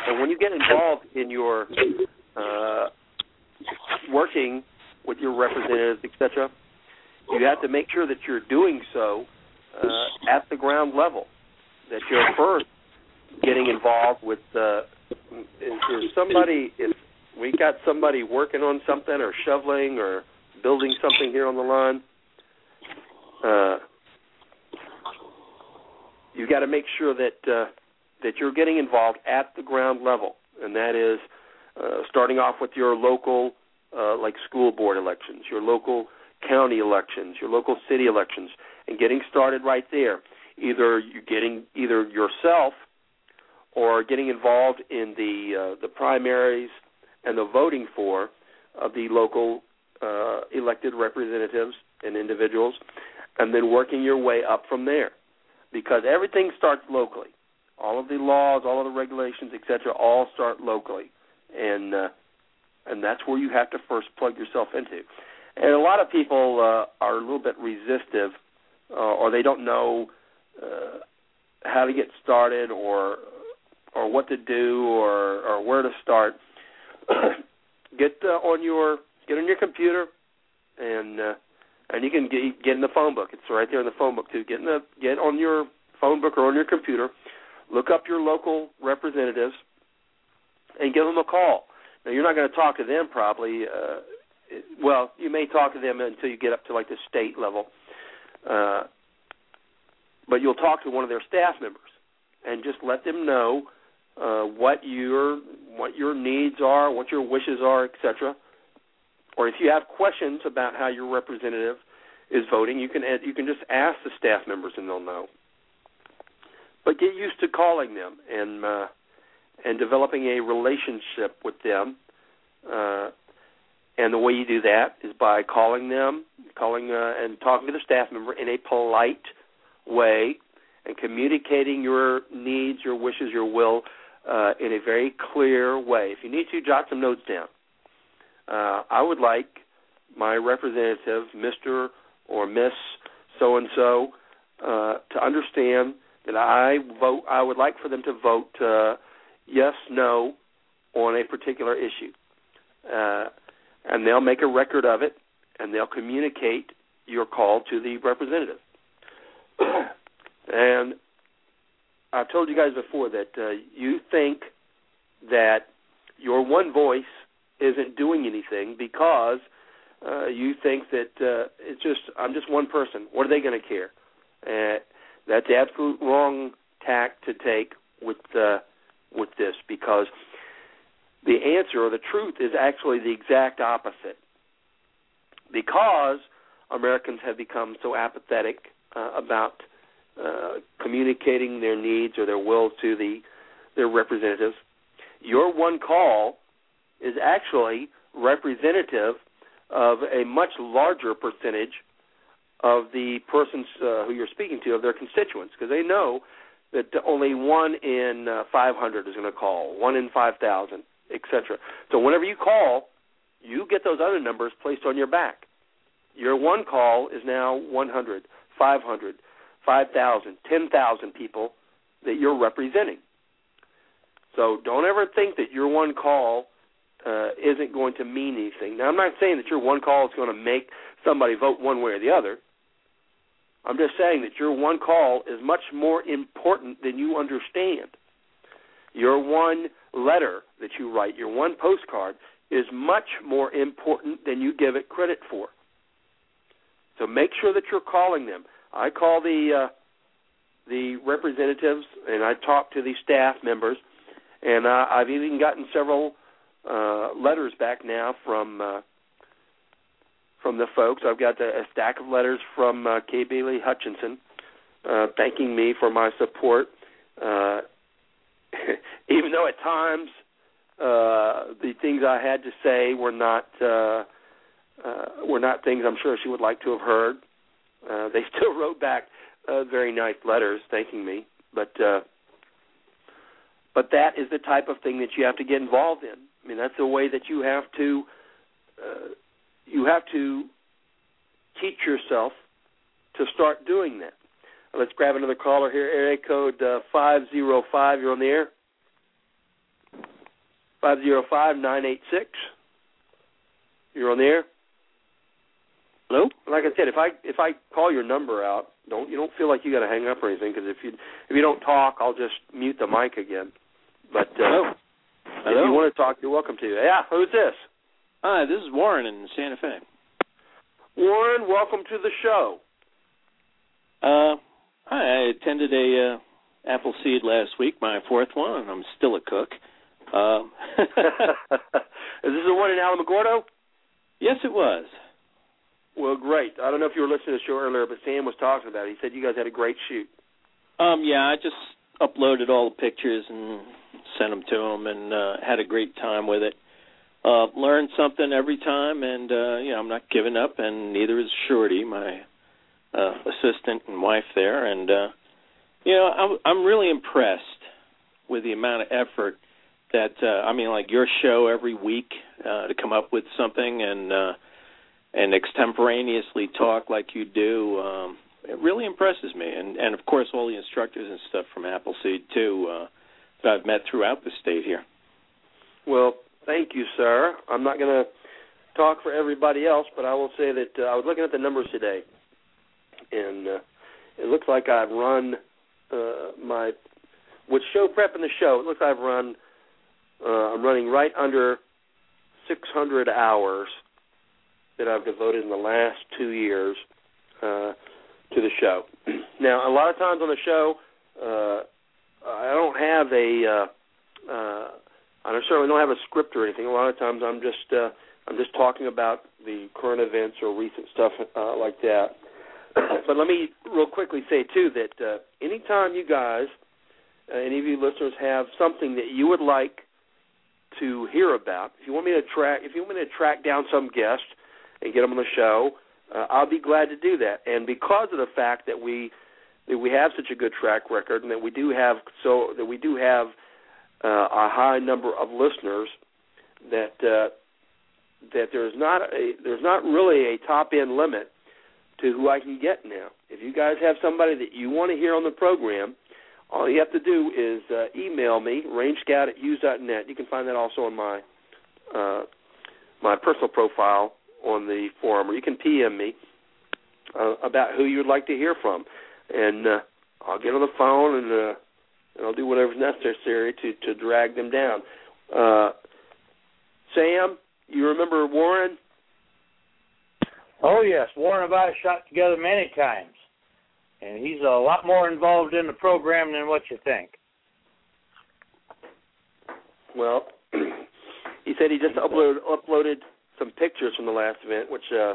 And when you get involved in your uh, working with your representatives, etc., you have to make sure that you're doing so uh, at the ground level. That you're first getting involved with uh, if there's somebody if we got somebody working on something or shoveling or building something here on the line, uh, you got to make sure that uh, that you're getting involved at the ground level, and that is uh, starting off with your local, uh, like school board elections, your local county elections, your local city elections, and getting started right there. Either you're getting either yourself or getting involved in the uh, the primaries and the voting for of the local uh, elected representatives and individuals, and then working your way up from there, because everything starts locally. All of the laws, all of the regulations, etc., all start locally, and uh, and that's where you have to first plug yourself into. And a lot of people uh, are a little bit resistive, uh, or they don't know uh, how to get started, or or what to do, or or where to start. [CLEARS THROAT] get uh, on your get on your computer, and uh, and you can get, get in the phone book. It's right there in the phone book too. Get in the get on your phone book or on your computer. Look up your local representatives and give them a call. Now you're not going to talk to them probably. Uh, well, you may talk to them until you get up to like the state level, uh, but you'll talk to one of their staff members and just let them know uh, what your what your needs are, what your wishes are, etc. Or if you have questions about how your representative is voting, you can you can just ask the staff members and they'll know. But get used to calling them and uh, and developing a relationship with them. Uh, and the way you do that is by calling them, calling uh, and talking to the staff member in a polite way, and communicating your needs, your wishes, your will uh, in a very clear way. If you need to, jot some notes down. Uh, I would like my representative, Mister or Miss so and so, to understand that I vote. I would like for them to vote uh, yes, no on a particular issue, uh, and they'll make a record of it, and they'll communicate your call to the representative. [CLEARS THROAT] and I've told you guys before that uh, you think that your one voice isn't doing anything because uh, you think that uh, it's just I'm just one person. What are they going to care? Uh, that's the absolute wrong tack to take with uh, with this because the answer or the truth is actually the exact opposite. Because Americans have become so apathetic uh, about uh, communicating their needs or their will to the their representatives, your one call is actually representative of a much larger percentage of the persons uh, who you're speaking to of their constituents because they know that only one in uh, 500 is going to call, one in 5,000, etc. So whenever you call, you get those other numbers placed on your back. Your one call is now 100, 500, 5,000, 10,000 people that you're representing. So don't ever think that your one call uh, isn't going to mean anything. Now, I'm not saying that your one call is going to make somebody vote one way or the other. I'm just saying that your one call is much more important than you understand. Your one letter that you write, your one postcard, is much more important than you give it credit for. So make sure that you're calling them. I call the uh, the representatives and I talk to the staff members, and uh, I've even gotten several uh, letters back now from uh, from the folks. I've got a, stack of letters from uh, Kay Bailey Hutchinson uh, thanking me for my support. Uh, [LAUGHS] even though at times uh, the things I had to say were not uh, uh, were not things I'm sure she would like to have heard. Uh, they [LAUGHS] still wrote back uh, very nice letters thanking me, but uh, but that is the type of thing that you have to get involved in. I mean, that's the way that you have to uh, you have to teach yourself to start doing that. Let's grab another caller here. Area code uh, five zero five. You're on the air. Five zero five nine eight six. You're on the air. Hello. Like I said, if I if I call your number out, don't you don't feel like you got to hang up or anything because if you if you don't talk, I'll just mute the mic again. But uh, Hello. if you want to talk, you're welcome to. Yeah, who's this? Hi, this is Warren in Santa Fe. Warren, welcome to the show. Uh, hi, I attended a uh, Appleseed last week, my fourth one, and I'm still a cook. Uh, [LAUGHS] [LAUGHS] Is this the one in Alamogordo? yes, it was. Well, great. I don't know if you were listening to the show earlier, but Sam was talking about it. He said you guys had a great shoot. Um, yeah, I just uploaded all the pictures and sent them to him, and uh, had a great time with it. Uh, learned something every time, and uh, you know I'm not giving up, and neither is Shorty, my uh, assistant and wife there, and uh, you know I'm I'm really impressed with the amount of effort that uh, I mean, like your show every week uh, to come up with something and uh, and extemporaneously talk like you do. Um, it really impresses me, and and of course all the instructors and stuff from Appleseed too uh, that I've met throughout the state here. Well, thank you, sir. I'm not going to talk for everybody else, but I will say that uh, I was looking at the numbers today, and uh, it looks like I've run uh, my with show prep in the show. It looks like I've run. Uh, I'm running right under 600 hours that I've devoted in the last two years uh, to the show. [CLEARS THROAT] now, a lot of times on the show, uh, I don't have a. Uh, uh, I certainly don't have a script or anything. A lot of times, I'm just uh, I'm just talking about the current events or recent stuff uh, like that. [CLEARS THROAT] but let me real quickly say too that uh, anytime you guys, uh, any of you listeners, have something that you would like to hear about, if you want me to track, if you want me to track down some guest and get them on the show, uh, I'll be glad to do that. And because of the fact that we that we have such a good track record and that we do have so that we do have uh, a high number of listeners, that uh, that there's not a there's not really a top end limit to who I can get now. If you guys have somebody that you want to hear on the program, all you have to do is uh, email me, rangescout at hughes.net. You can find that also on my uh, my personal profile on the forum, or you can PM me uh, about who you'd like to hear from, and uh, I'll get on the phone and uh, and I'll do whatever's necessary to to drag them down. Uh, Sam, you remember Warren? Oh yes, Warren and I shot together many times, and he's a lot more involved in the program than what you think. Well, [CLEARS THROAT] he said he just uploaded uploaded some pictures from the last event, which uh,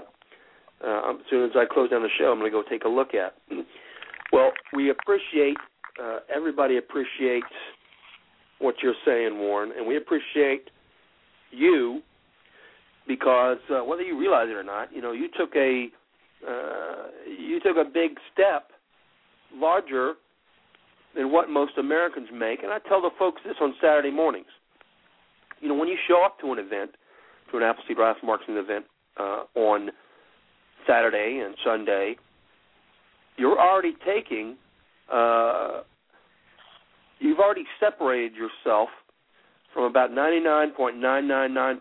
uh, as soon as I close down the show, I'm going to go take a look at. [CLEARS THROAT] well, we appreciate uh, everybody appreciates what you're saying, Warren, and we appreciate you because uh, whether you realize it or not, you know, you took a uh, you took a big step larger than what most Americans make. And I tell the folks this on Saturday mornings. You know, when you show up to an event, to an Appleseed Rifle Marksman event uh, on Saturday and Sunday, you're already taking, uh, you've already separated yourself from about 99.999%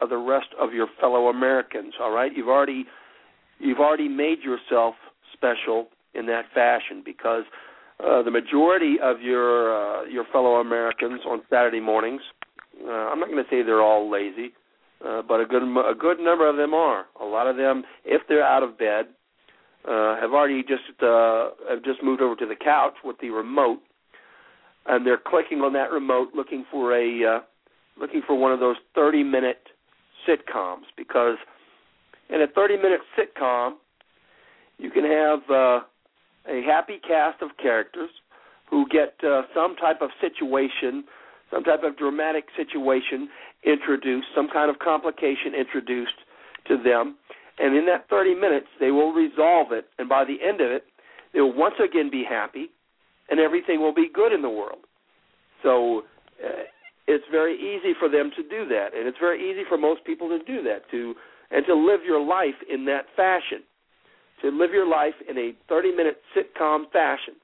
of the rest of your fellow Americans. All right, you've already you've already made yourself special in that fashion because uh, the majority of your uh, your fellow Americans on Saturday mornings, uh, I'm not going to say they're all lazy, uh, but a good a good number of them are. A lot of them, if they're out of bed, uh, have already just uh, have just moved over to the couch with the remote, and they're clicking on that remote looking for a uh, looking for one of those 30 minute sitcoms because in a 30 minute sitcom you can have uh, a happy cast of characters who get uh, some type of situation, some type of dramatic situation introduced, some kind of complication introduced to them. And in that 30 minutes, they will resolve it. And by the end of it, they will once again be happy, and everything will be good in the world. So uh, it's very easy for them to do that, and it's very easy for most people to do that, to and to live your life in that fashion to live your life in a 30 minute sitcom fashion.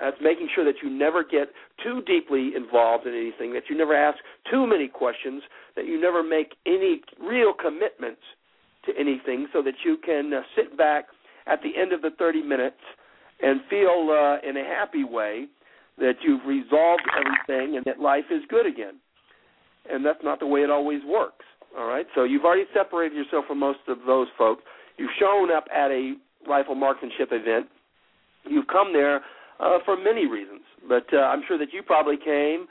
That's making sure that you never get too deeply involved in anything, that you never ask too many questions, that you never make any real commitments to anything, so that you can uh, sit back at the end of the 30 minutes and feel uh, in a happy way that you've resolved everything and that life is good again. And that's not the way it always works. All right? So you've already separated yourself from most of those folks. You've shown up at a rifle marksmanship event. You've come there uh, for many reasons, but uh, I'm sure that you probably came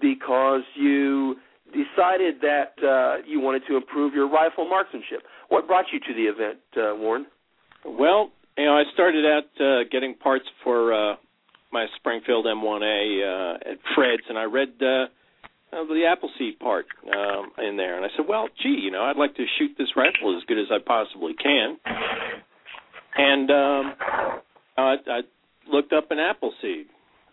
because you decided that uh, you wanted to improve your rifle marksmanship. What brought you to the event, uh, Warren? Well, you know, I started out uh, getting parts for uh, my Springfield M1A uh, at Fred's, and I read uh, uh, the Appleseed part um, in there, and I said, "Well, gee, you know, I'd like to shoot this rifle as good as I possibly can." And um, I, I looked up an Appleseed,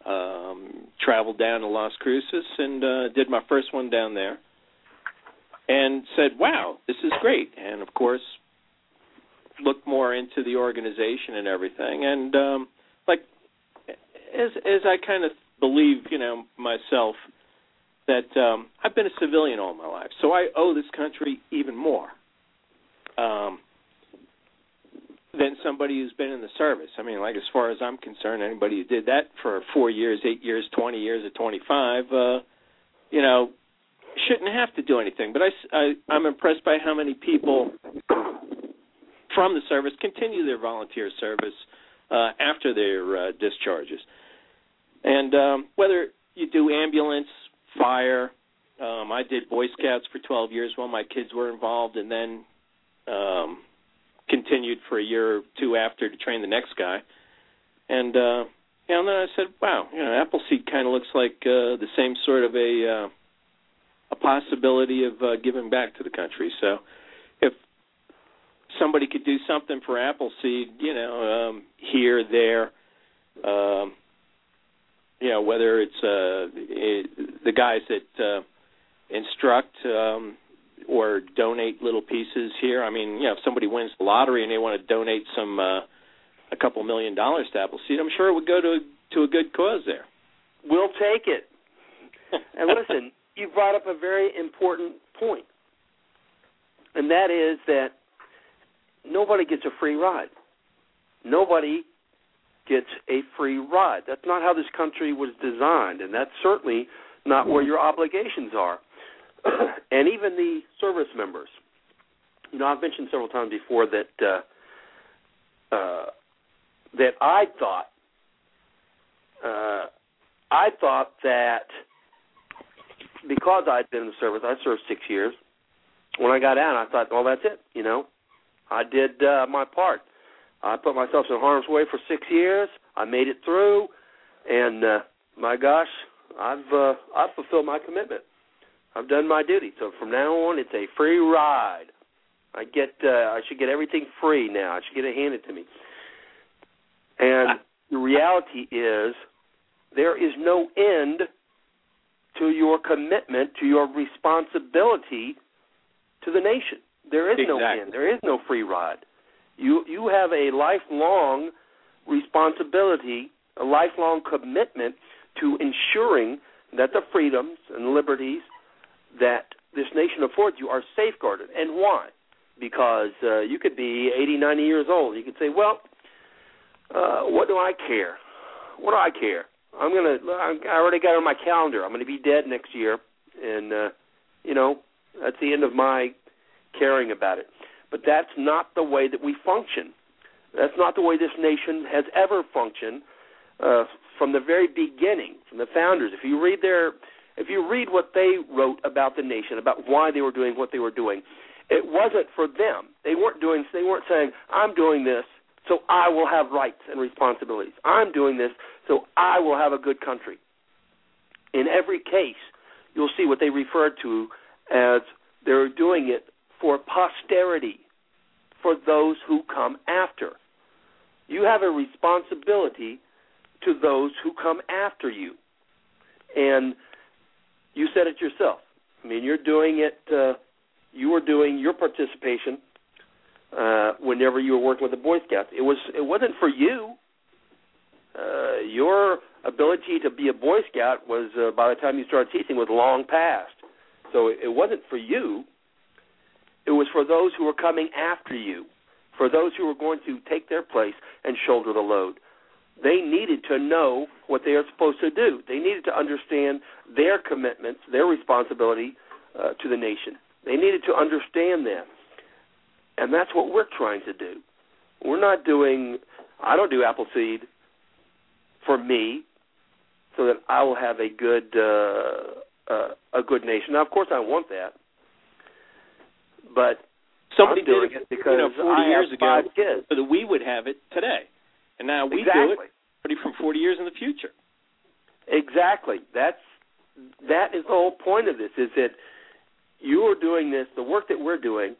um, traveled down to Las Cruces, and uh, did my first one down there, and said, "Wow, this is great!" And of course, looked more into the organization and everything, and um, like as as I kind of believe, you know, myself that um, I've been a civilian all my life, so I owe this country even more um, than somebody who's been in the service. I mean, like as far as I'm concerned, anybody who did that for four years, eight years, twenty years, or twenty-five, uh, you know, shouldn't have to do anything. But I, I, I'm impressed by how many people from the service continue their volunteer service uh, after their uh, discharges, and um, whether you do ambulance fire. Um, I did Boy Scouts for 12 years while my kids were involved, and then um, continued for a year or two after to train the next guy. And uh, you know, and then I said, "Wow, you know, Appleseed kind of looks like uh, the same sort of a uh, a possibility of uh, giving back to the country." So, if somebody could do something for Appleseed, you know, um, here, there, um, you know whether it's uh, it, the guys that uh, instruct um, or donate little pieces here. I mean, you know, if somebody wins the lottery and they want to donate some uh, a couple million dollars to Appleseed, I'm sure it would go to to a good cause there. We'll take it. [LAUGHS] and listen, you brought up a very important point, and that is that nobody gets a free ride. Nobody gets a free ride. That's not how this country was designed, and that's certainly not where your obligations are. [COUGHS] and even the service members. You know, I've mentioned several times before that uh, uh, that I thought uh, I thought that because I'd been in the service, I served six years. When I got out, I thought, well, that's it. You know, I did uh, my part. I put myself in harm's way for six years. I made it through, and uh, my gosh, I've uh, I've fulfilled my commitment. I've done my duty. So from now on, it's a free ride. I get uh, I should get everything free now. I should get it handed to me. And the reality is, there is no end to your commitment, to your responsibility to the nation. There is exactly. no end. There is no free ride. You you have a lifelong responsibility, a lifelong commitment to ensuring that the freedoms and liberties that this nation affords you are safeguarded. And why? Because uh, you could be 80, 90 years old. You could say, well, uh, what do I care? What do I care? I'm gonna. I already got on my calendar. I'm gonna be dead next year, and uh, you know that's the end of my caring about it. But that's not the way that we function. That's not the way this nation has ever functioned uh, from the very beginning, from the founders. If you read their, if you read what they wrote about the nation, about why they were doing what they were doing, it wasn't for them. They weren't doing. They weren't saying, "I'm doing this so I will have rights and responsibilities. I'm doing this so I will have a good country." In every case, you'll see what they referred to as they're doing it for posterity, for those who come after. You have a responsibility to those who come after you. And you said it yourself. I mean, you're doing it, uh, you were doing your participation uh, whenever you were working with the Boy Scouts. It was it wasn't for you. Uh, your ability to be a Boy Scout was uh, by the time you started teaching was long past. So it, it wasn't for you. It was for those who were coming after you, for those who were going to take their place and shoulder the load. They needed to know what they are supposed to do. They needed to understand their commitments, their responsibility uh, to the nation. They needed to understand that. And that's what we're trying to do. We're not doing, I don't do Appleseed for me so that I will have a good uh, uh, a good nation. Now, of course, I want that, but Somebody I'm doing did it because you know 40 I years have ago, five kids. so that we would have it today, and now we exactly. do it already from 40 years in the future. Exactly. That's that is the whole point of this. Is that you are doing this. The work that we're doing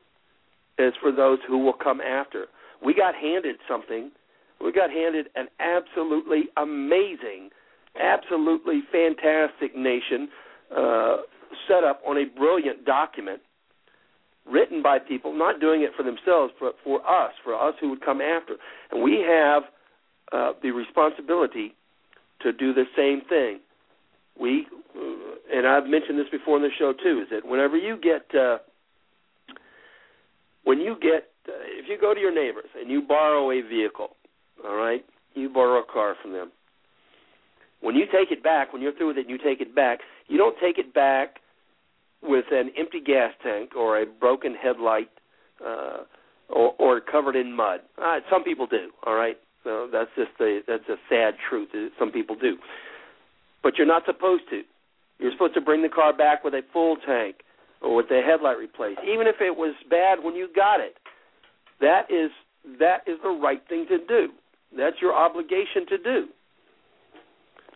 is for those who will come after. We got handed something. We got handed an absolutely amazing, absolutely fantastic nation uh, set up on a brilliant document written by people not doing it for themselves, but for us, for us who would come after. And we have uh, the responsibility to do the same thing. We, uh, and I've mentioned this before in the show too, is that whenever you get, uh, when you get, uh, if you go to your neighbors and you borrow a vehicle, all right, you borrow a car from them. When you take it back, when you're through with it, and you take it back. You don't take it back with an empty gas tank or a broken headlight uh, or, or covered in mud. Uh, some people do. All right, so that's just the that's a sad truth. That Some people do, but you're not supposed to. You're mm. supposed to bring the car back with a full tank or with the headlight replaced, even if it was bad when you got it. That is that is the right thing to do. That's your obligation to do.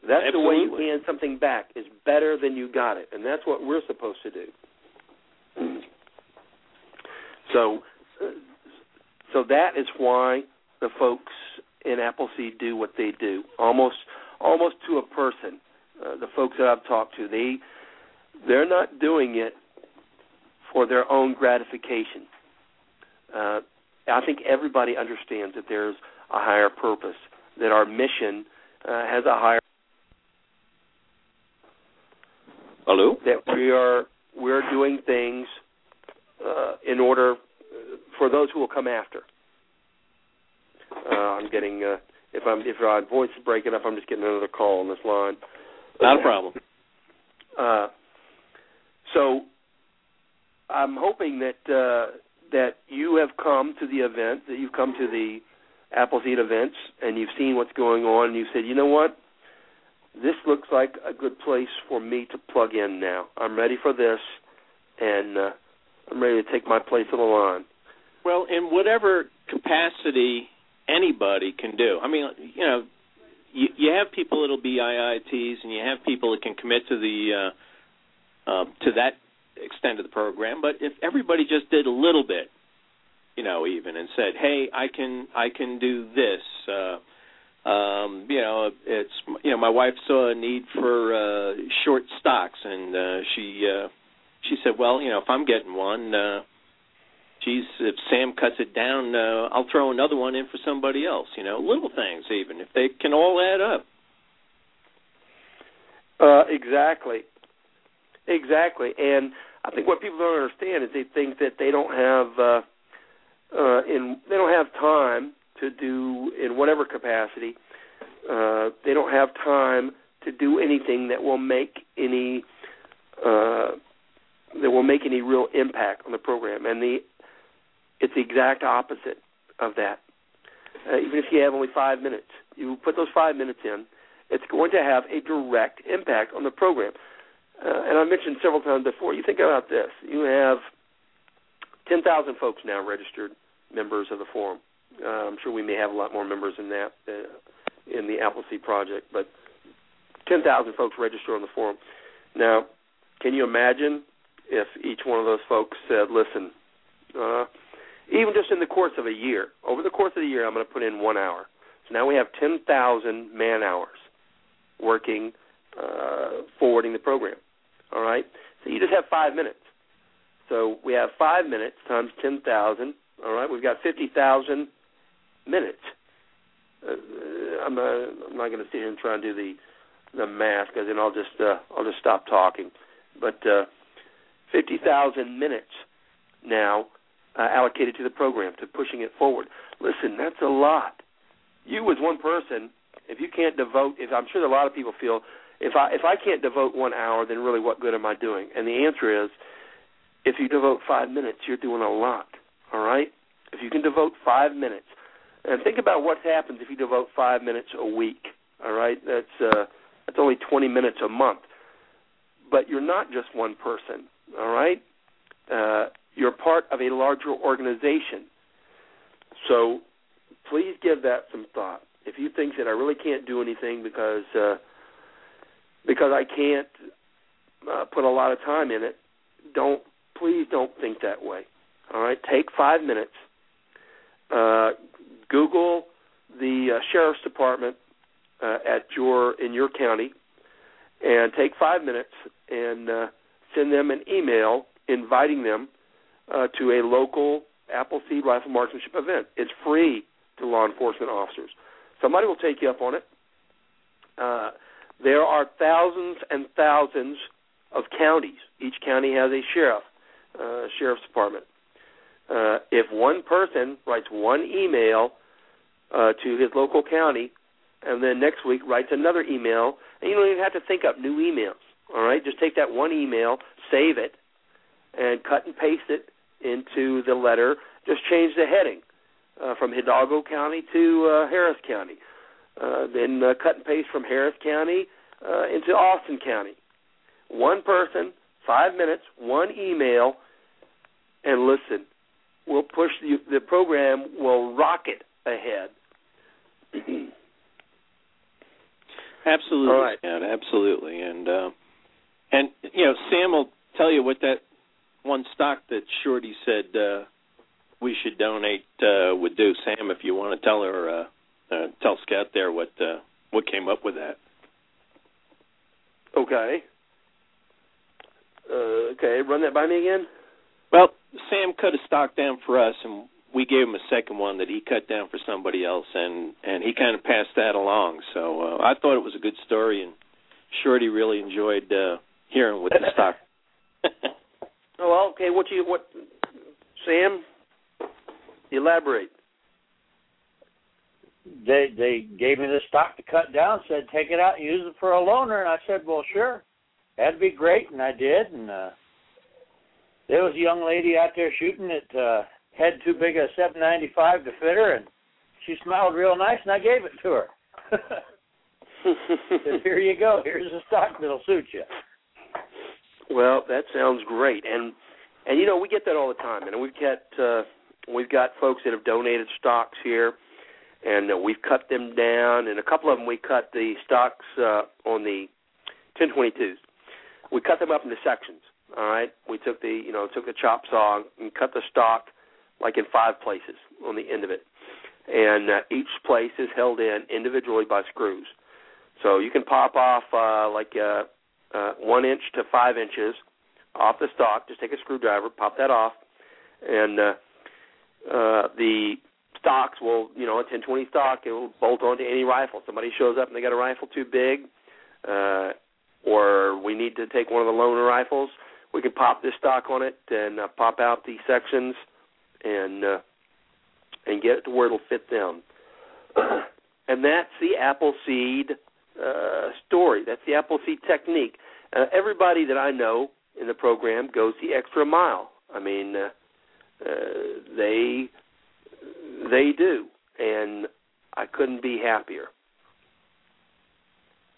That's Absolutely. the way you hand something back is better than you got it, and that's what we're supposed to do. So, so that is why the folks in Appleseed do what they do, almost almost to a person. Uh, the folks that I've talked to, they they're not doing it for their own gratification. Uh, I think everybody understands that there's a higher purpose, that our mission uh, has a higher Hello. that we are we're doing things uh, in order uh, for those who will come after. Uh, I'm getting uh, if I'm if my voice is breaking up, I'm just getting another call on this line. Not a problem. Uh, so I'm hoping that uh, that you have come to the event, that you've come to the Appleseed events, and you've seen what's going on, and you said, you know what, this looks like a good place for me to plug in now. I'm ready for this, and uh, I'm ready to take my place on the line. Well, in whatever capacity anybody can do. I mean, you know, you, you have people that'll be IITs, and you have people that can commit to the uh, uh, to that extent of the program. But if everybody just did a little bit, you know, even and said, "Hey, I can I can do this." Uh, um, you know, it's you know, my wife saw a need for uh, short stocks, and uh, she uh, she said, "Well, you know, if I'm getting one." Uh, geez, if Sam cuts it down, uh, I'll throw another one in for somebody else. You know, little things even if they can all add up. Uh, exactly, exactly. And I think what people don't understand is they think that they don't have uh, uh, in they don't have time to do in whatever capacity. Uh, they don't have time to do anything that will make any uh, that will make any real impact on the program. And the it's the exact opposite of that. Uh, even if you have only five minutes, you put those five minutes in, it's going to have a direct impact on the program. Uh, and I mentioned several times before. You think about this: you have 10,000 folks now registered members of the forum. Uh, I'm sure we may have a lot more members than that uh, in the Appleseed project, but 10,000 folks registered on the forum. Now, can you imagine if each one of those folks said, "Listen, uh, even just in the course of a year, over the course of the year, I'm going to put in one hour." So now we have 10,000 man hours working uh, forwarding the program. All right, so you just have five minutes. So we have five minutes times 10,000 all right, we've got fifty thousand minutes. Uh, I'm, uh, I'm not going to sit here and try and do the the math because then I'll just uh, I'll just stop talking. But uh, fifty thousand minutes now uh, allocated to the program to pushing it forward. Listen, that's a lot. You as one person, if you can't devote, if I'm sure a lot of people feel, if I if I can't devote one hour, then really what good am I doing? And the answer is, if you devote five minutes, you're doing a lot. All right? If you can devote five minutes, and think about what happens if you devote five minutes a week. All right? That's uh, that's only 20 minutes a month. But you're not just one person. All right? Uh, you're part of a larger organization. So please give that some thought. If you think that I really can't do anything because uh, because I can't uh, put a lot of time in it, don't please don't think that way. All right, take five minutes. Uh, Google the uh, sheriff's department uh, at your in your county, and take five minutes and uh, send them an email inviting them uh, to a local Appleseed rifle marksmanship event. It's free to law enforcement officers. Somebody will take you up on it. Uh, there are thousands and thousands of counties. Each county has a sheriff, uh, sheriff's department uh, if one person writes one email uh, to his local county, and then next week writes another email, and you don't even have to think up new emails. All right, just take that one email, save it, and cut and paste it into the letter. Just change the heading uh, from Hidalgo County to uh, Harris County. Uh, then uh, cut and paste from Harris County uh, into Austin County. One person, five minutes, one email, and listen, we'll push the the program will rocket ahead. [CLEARS THROAT] absolutely, All right. absolutely, and uh, and you know Sam will tell you what that one stock that Shorty said uh, we should donate uh, would do. Sam, if you want to tell her, uh, uh, tell Scout there what uh, what came up with that. Okay. Uh, okay, run that by me again. Well, Sam cut a stock down for us, and we gave him a second one that he cut down for somebody else, and and he kind of passed that along. So uh, I thought it was a good story, and Shorty really enjoyed uh, hearing what the stock. Oh, well, okay. What you what, Sam? Elaborate. They they gave me the stock to cut down. Said take it out and use it for a loaner, and I said, well, sure, that'd be great, and I did, and. uh there was a young lady out there shooting that uh, had too big a 795 to fit her, and she smiled real nice, and I gave it to her. [LAUGHS] [LAUGHS] said, "Here you go. Here's a stock that'll suit you." Well, that sounds great, and and you know we get that all the time, and we've got uh, we've got folks that have donated stocks here, and uh, we've cut them down. And a couple of them we cut the stocks uh, on the 1022s. We cut them up into sections. All right, we took the you know took the chop saw and cut the stock like in five places on the end of it, and uh, each place is held in individually by screws. So you can pop off uh, like uh, uh, one inch to five inches off the stock. Just take a screwdriver, pop that off, and uh, uh, the stocks will, you know, a 1020 stock, it will bolt onto any rifle. Somebody shows up and they got a rifle too big, uh, or we need to take one of the loaner rifles. We can pop this stock on it and uh, pop out the sections and uh, and get it to where it'll fit them. [CLEARS THROAT] and that's the Appleseed uh, story. That's the Appleseed technique. Uh, everybody that I know in the program goes the extra mile. I mean, uh, uh, they they do, and I couldn't be happier.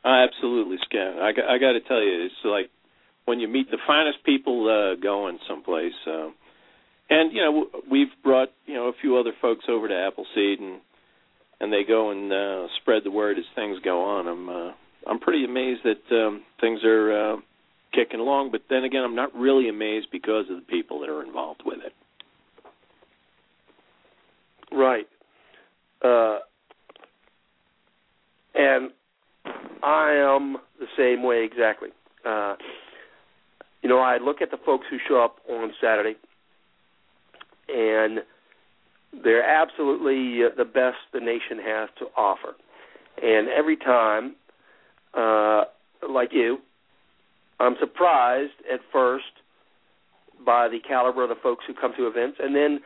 Uh, absolutely, Scott. I, I got to tell you, it's like when you meet the finest people uh, going someplace. Uh, and you know, we've brought you know a few other folks over to Appleseed, and and they go and uh, spread the word as things go on. I'm uh, I'm pretty amazed that um, things are uh, kicking along. But then again, I'm not really amazed because of the people that are involved with it. Right. Uh, and I am the same way exactly. Uh, you know, I look at the folks who show up on Saturday, and they're absolutely uh, the best the nation has to offer. And every time, uh, like you, I'm surprised at first by the caliber of the folks who come to events, and then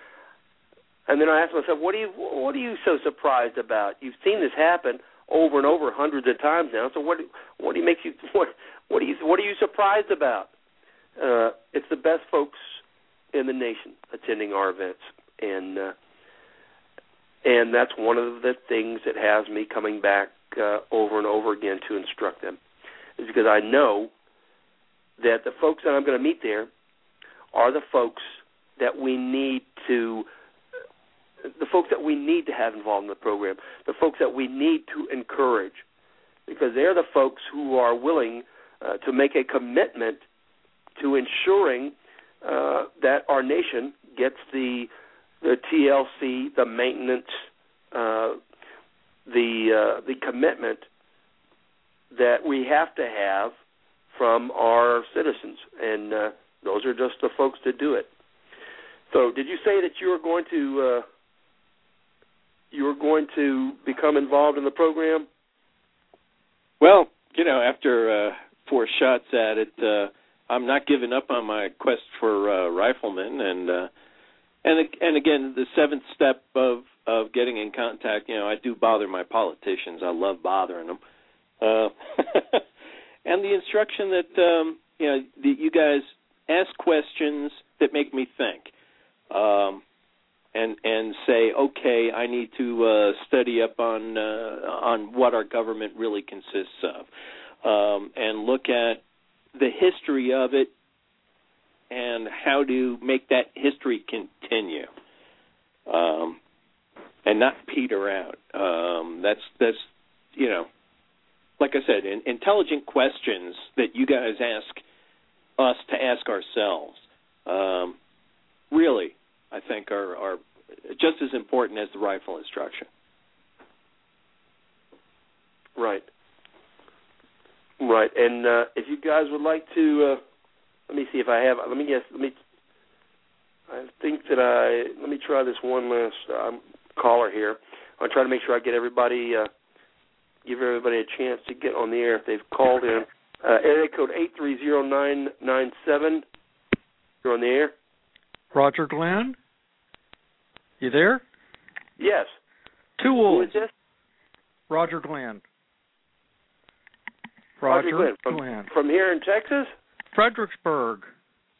and then I ask myself, what are you what are you so surprised about? You've seen this happen over and over hundreds of times now. So what what do you make you [LAUGHS] what what are you what are you surprised about? Uh, it's the best folks in the nation attending our events, and uh, and that's one of the things that has me coming back uh, over and over again to instruct them, is because I know that the folks that I'm going to meet there are the folks that we need to the folks that we need to have involved in the program, the folks that we need to encourage, because they're the folks who are willing uh, to make a commitment to ensuring uh, that our nation gets the the TLC, the maintenance, uh, the uh, the commitment that we have to have from our citizens, and uh, those are just the folks to do it. So, did you say that you were going to uh, you were going to become involved in the program? Well, you know, after uh, four shots at it, uh, I'm not giving up on my quest for uh, riflemen, and uh, and and again, the seventh step of of getting in contact. You know, I do bother my politicians. I love bothering them. Uh, [LAUGHS] and the instruction that um, you know that you guys ask questions that make me think. Um, and and say, okay, I need to uh, study up on uh, on what our government really consists of, um, and look at the history of it and how to make that history continue, um, and not peter out. Um, that's that's you know, like I said, in, intelligent questions that you guys ask us to ask ourselves. Um, really, I think are are just as important as the rifle instruction. Right. Right. And uh, if you guys would like to, uh, let me see if I have. Let me guess. Let me. I think that I. Let me try this one last um, caller here. I'll try to make sure I get everybody. Uh, give everybody a chance to get on the air if they've called in. Uh, area code eight three zero nine nine seven. You're on the air. Roger Glenn. You there? Yes. Two wolves. Who is this? Roger Glenn. Roger, Roger, Glenn. From, Glenn. from here in Texas. Fredericksburg.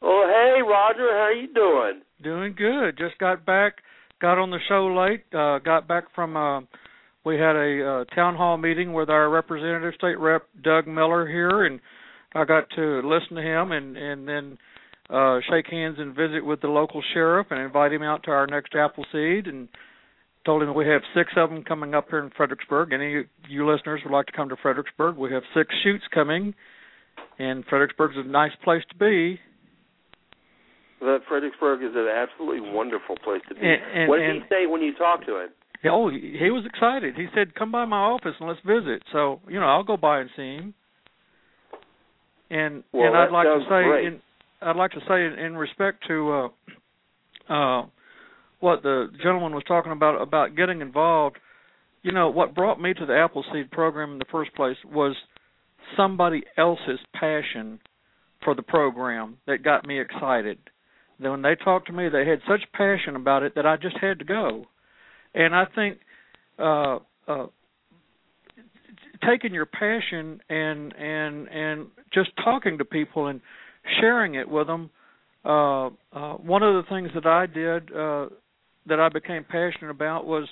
Oh, hey, Roger. How you doing? Doing good. Just got back. Got on the show late. Uh, got back from. Uh, we had a uh, town hall meeting with our representative, state rep Doug Miller here, and I got to listen to him and and then uh shake hands and visit with the local sheriff and invite him out to our next Appleseed and told him we have six of them coming up here in Fredericksburg. Any of you listeners would like to come to Fredericksburg, we have six shoots coming, and Fredericksburg is a nice place to be. That Fredericksburg is an absolutely wonderful place to be. And, and, what did and, he say when you talked to him? Oh, he, was excited. He said, "Come by my office and let's visit." So you know, I'll go by and see him. And well, and I'd like to say, great. in, I'd like to say, in, in respect to uh, uh, what the gentleman was talking about about getting involved, you know, what brought me to the Appleseed program in the first place was somebody else's passion for the program that got me excited. Then when they talked to me, they had such passion about it that I just had to go. And I think uh, uh, taking your passion and and and just talking to people and sharing it with them. Uh, uh, one of the things that I did uh, that I became passionate about was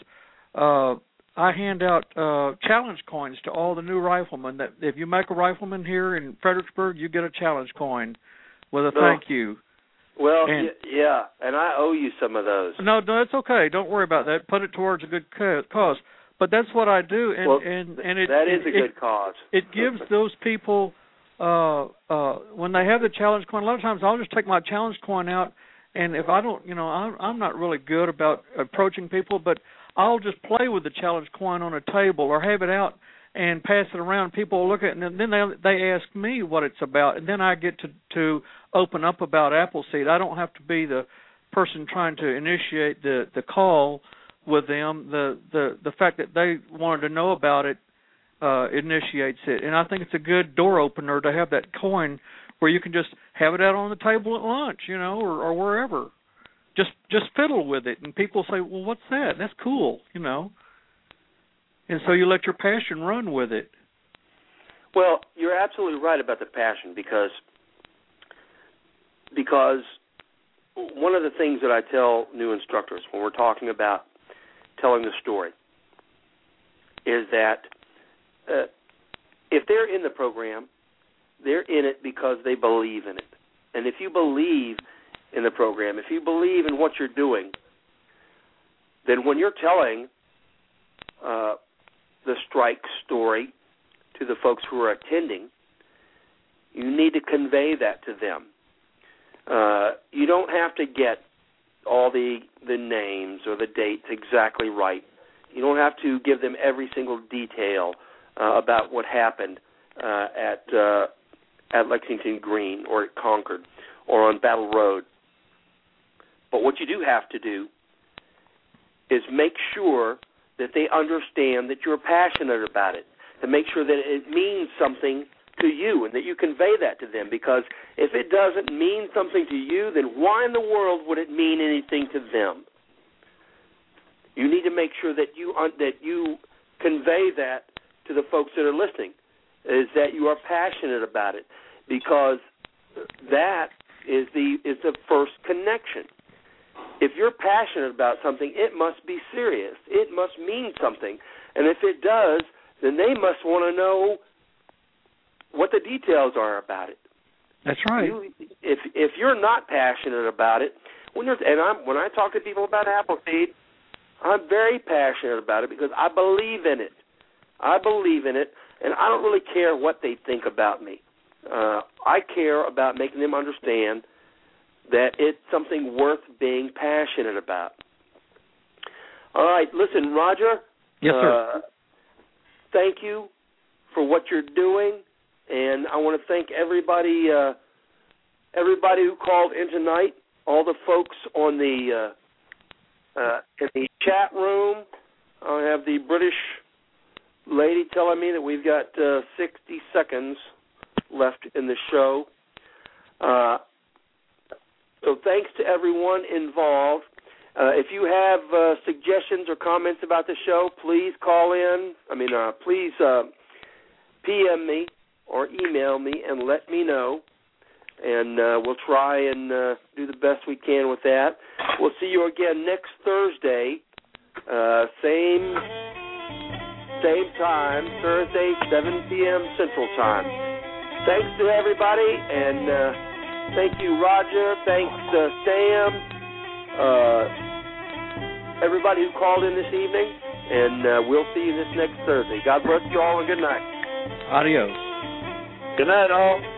uh, I hand out uh, challenge coins to all the new riflemen. That if you make a rifleman here in Fredericksburg, you get a challenge coin with a No. thank you. Well, And- y- yeah, and I owe you some of those. No, no, it's okay. Don't worry about that. Put it towards a good ca- cause. But that's what I do, and Well, and and it that is it, a good cause. it gives [LAUGHS] those people uh uh when they have the challenge coin a lot of times I'll just take my challenge coin out and if I don't you know I'm I'm not really good about approaching people but I'll just play with the challenge coin on a table or have it out and pass it around. People will look at it and then they they ask me what it's about and then I get to to open up about Appleseed. I don't have to be the person trying to initiate the the call with them. The the the fact that they wanted to know about it uh initiates it. And i think it's a good door opener to have that coin where you can just have it out on the table at lunch you know or or wherever just just fiddle with it. And people say well what's that? That's cool you know. And so you let your passion run with it. Well, you're absolutely right about the passion because because one of the things that I tell new instructors when we're talking about telling the story is that uh, if they're in the program, they're in it because they believe in it. And if you believe in the program, if you believe in what you're doing, then when you're telling uh, the strike story to the folks who are attending, you need to convey that to them. Uh, you don't have to get all the the names or the dates exactly right. You don't have to give them every single detail uh, about what happened uh, at uh, at Lexington Green or at Concord or on Battle Road. But what you do have to do is make sure that they understand that you're passionate about it, to make sure that it means something to you and that you convey that to them because if it doesn't mean something to you, then why in the world would it mean anything to them? You need to make sure that you un- that you convey that to the folks that are listening is that you are passionate about it because that is the is the first connection. If you're passionate about something, it must be serious. It must mean something. And if it does, then they must want to know what the details are about it. that's right You, if if you're not passionate about it, when you're and I'm when I talk to people about Appleseed, I'm very passionate about it because I believe in it. I believe in it, and I don't really care what they think about me. Uh, I care about making them understand that it's something worth being passionate about. All right, listen, Roger. yes sir Uh, thank you for what you're doing, and I want to thank everybody, uh, everybody who called in tonight. All the folks on the uh, uh, in the chat room. I have the British lady telling me that we've got uh, 60 seconds left in the show. So thanks to everyone involved. Uh, if you have uh, suggestions or comments about the show, please call in. I mean, uh, please uh, PM me or email me and let me know, and uh, we'll try and uh, do the best we can with that. We'll see you again next Thursday, same same time, Thursday, 7 p.m. Central Time. Thanks to everybody, and thank you, Roger. Thanks, uh, Sam. Uh, everybody who called in this evening, and uh, we'll see you this next Thursday. God bless you all, and good night. Adios. Good night, all.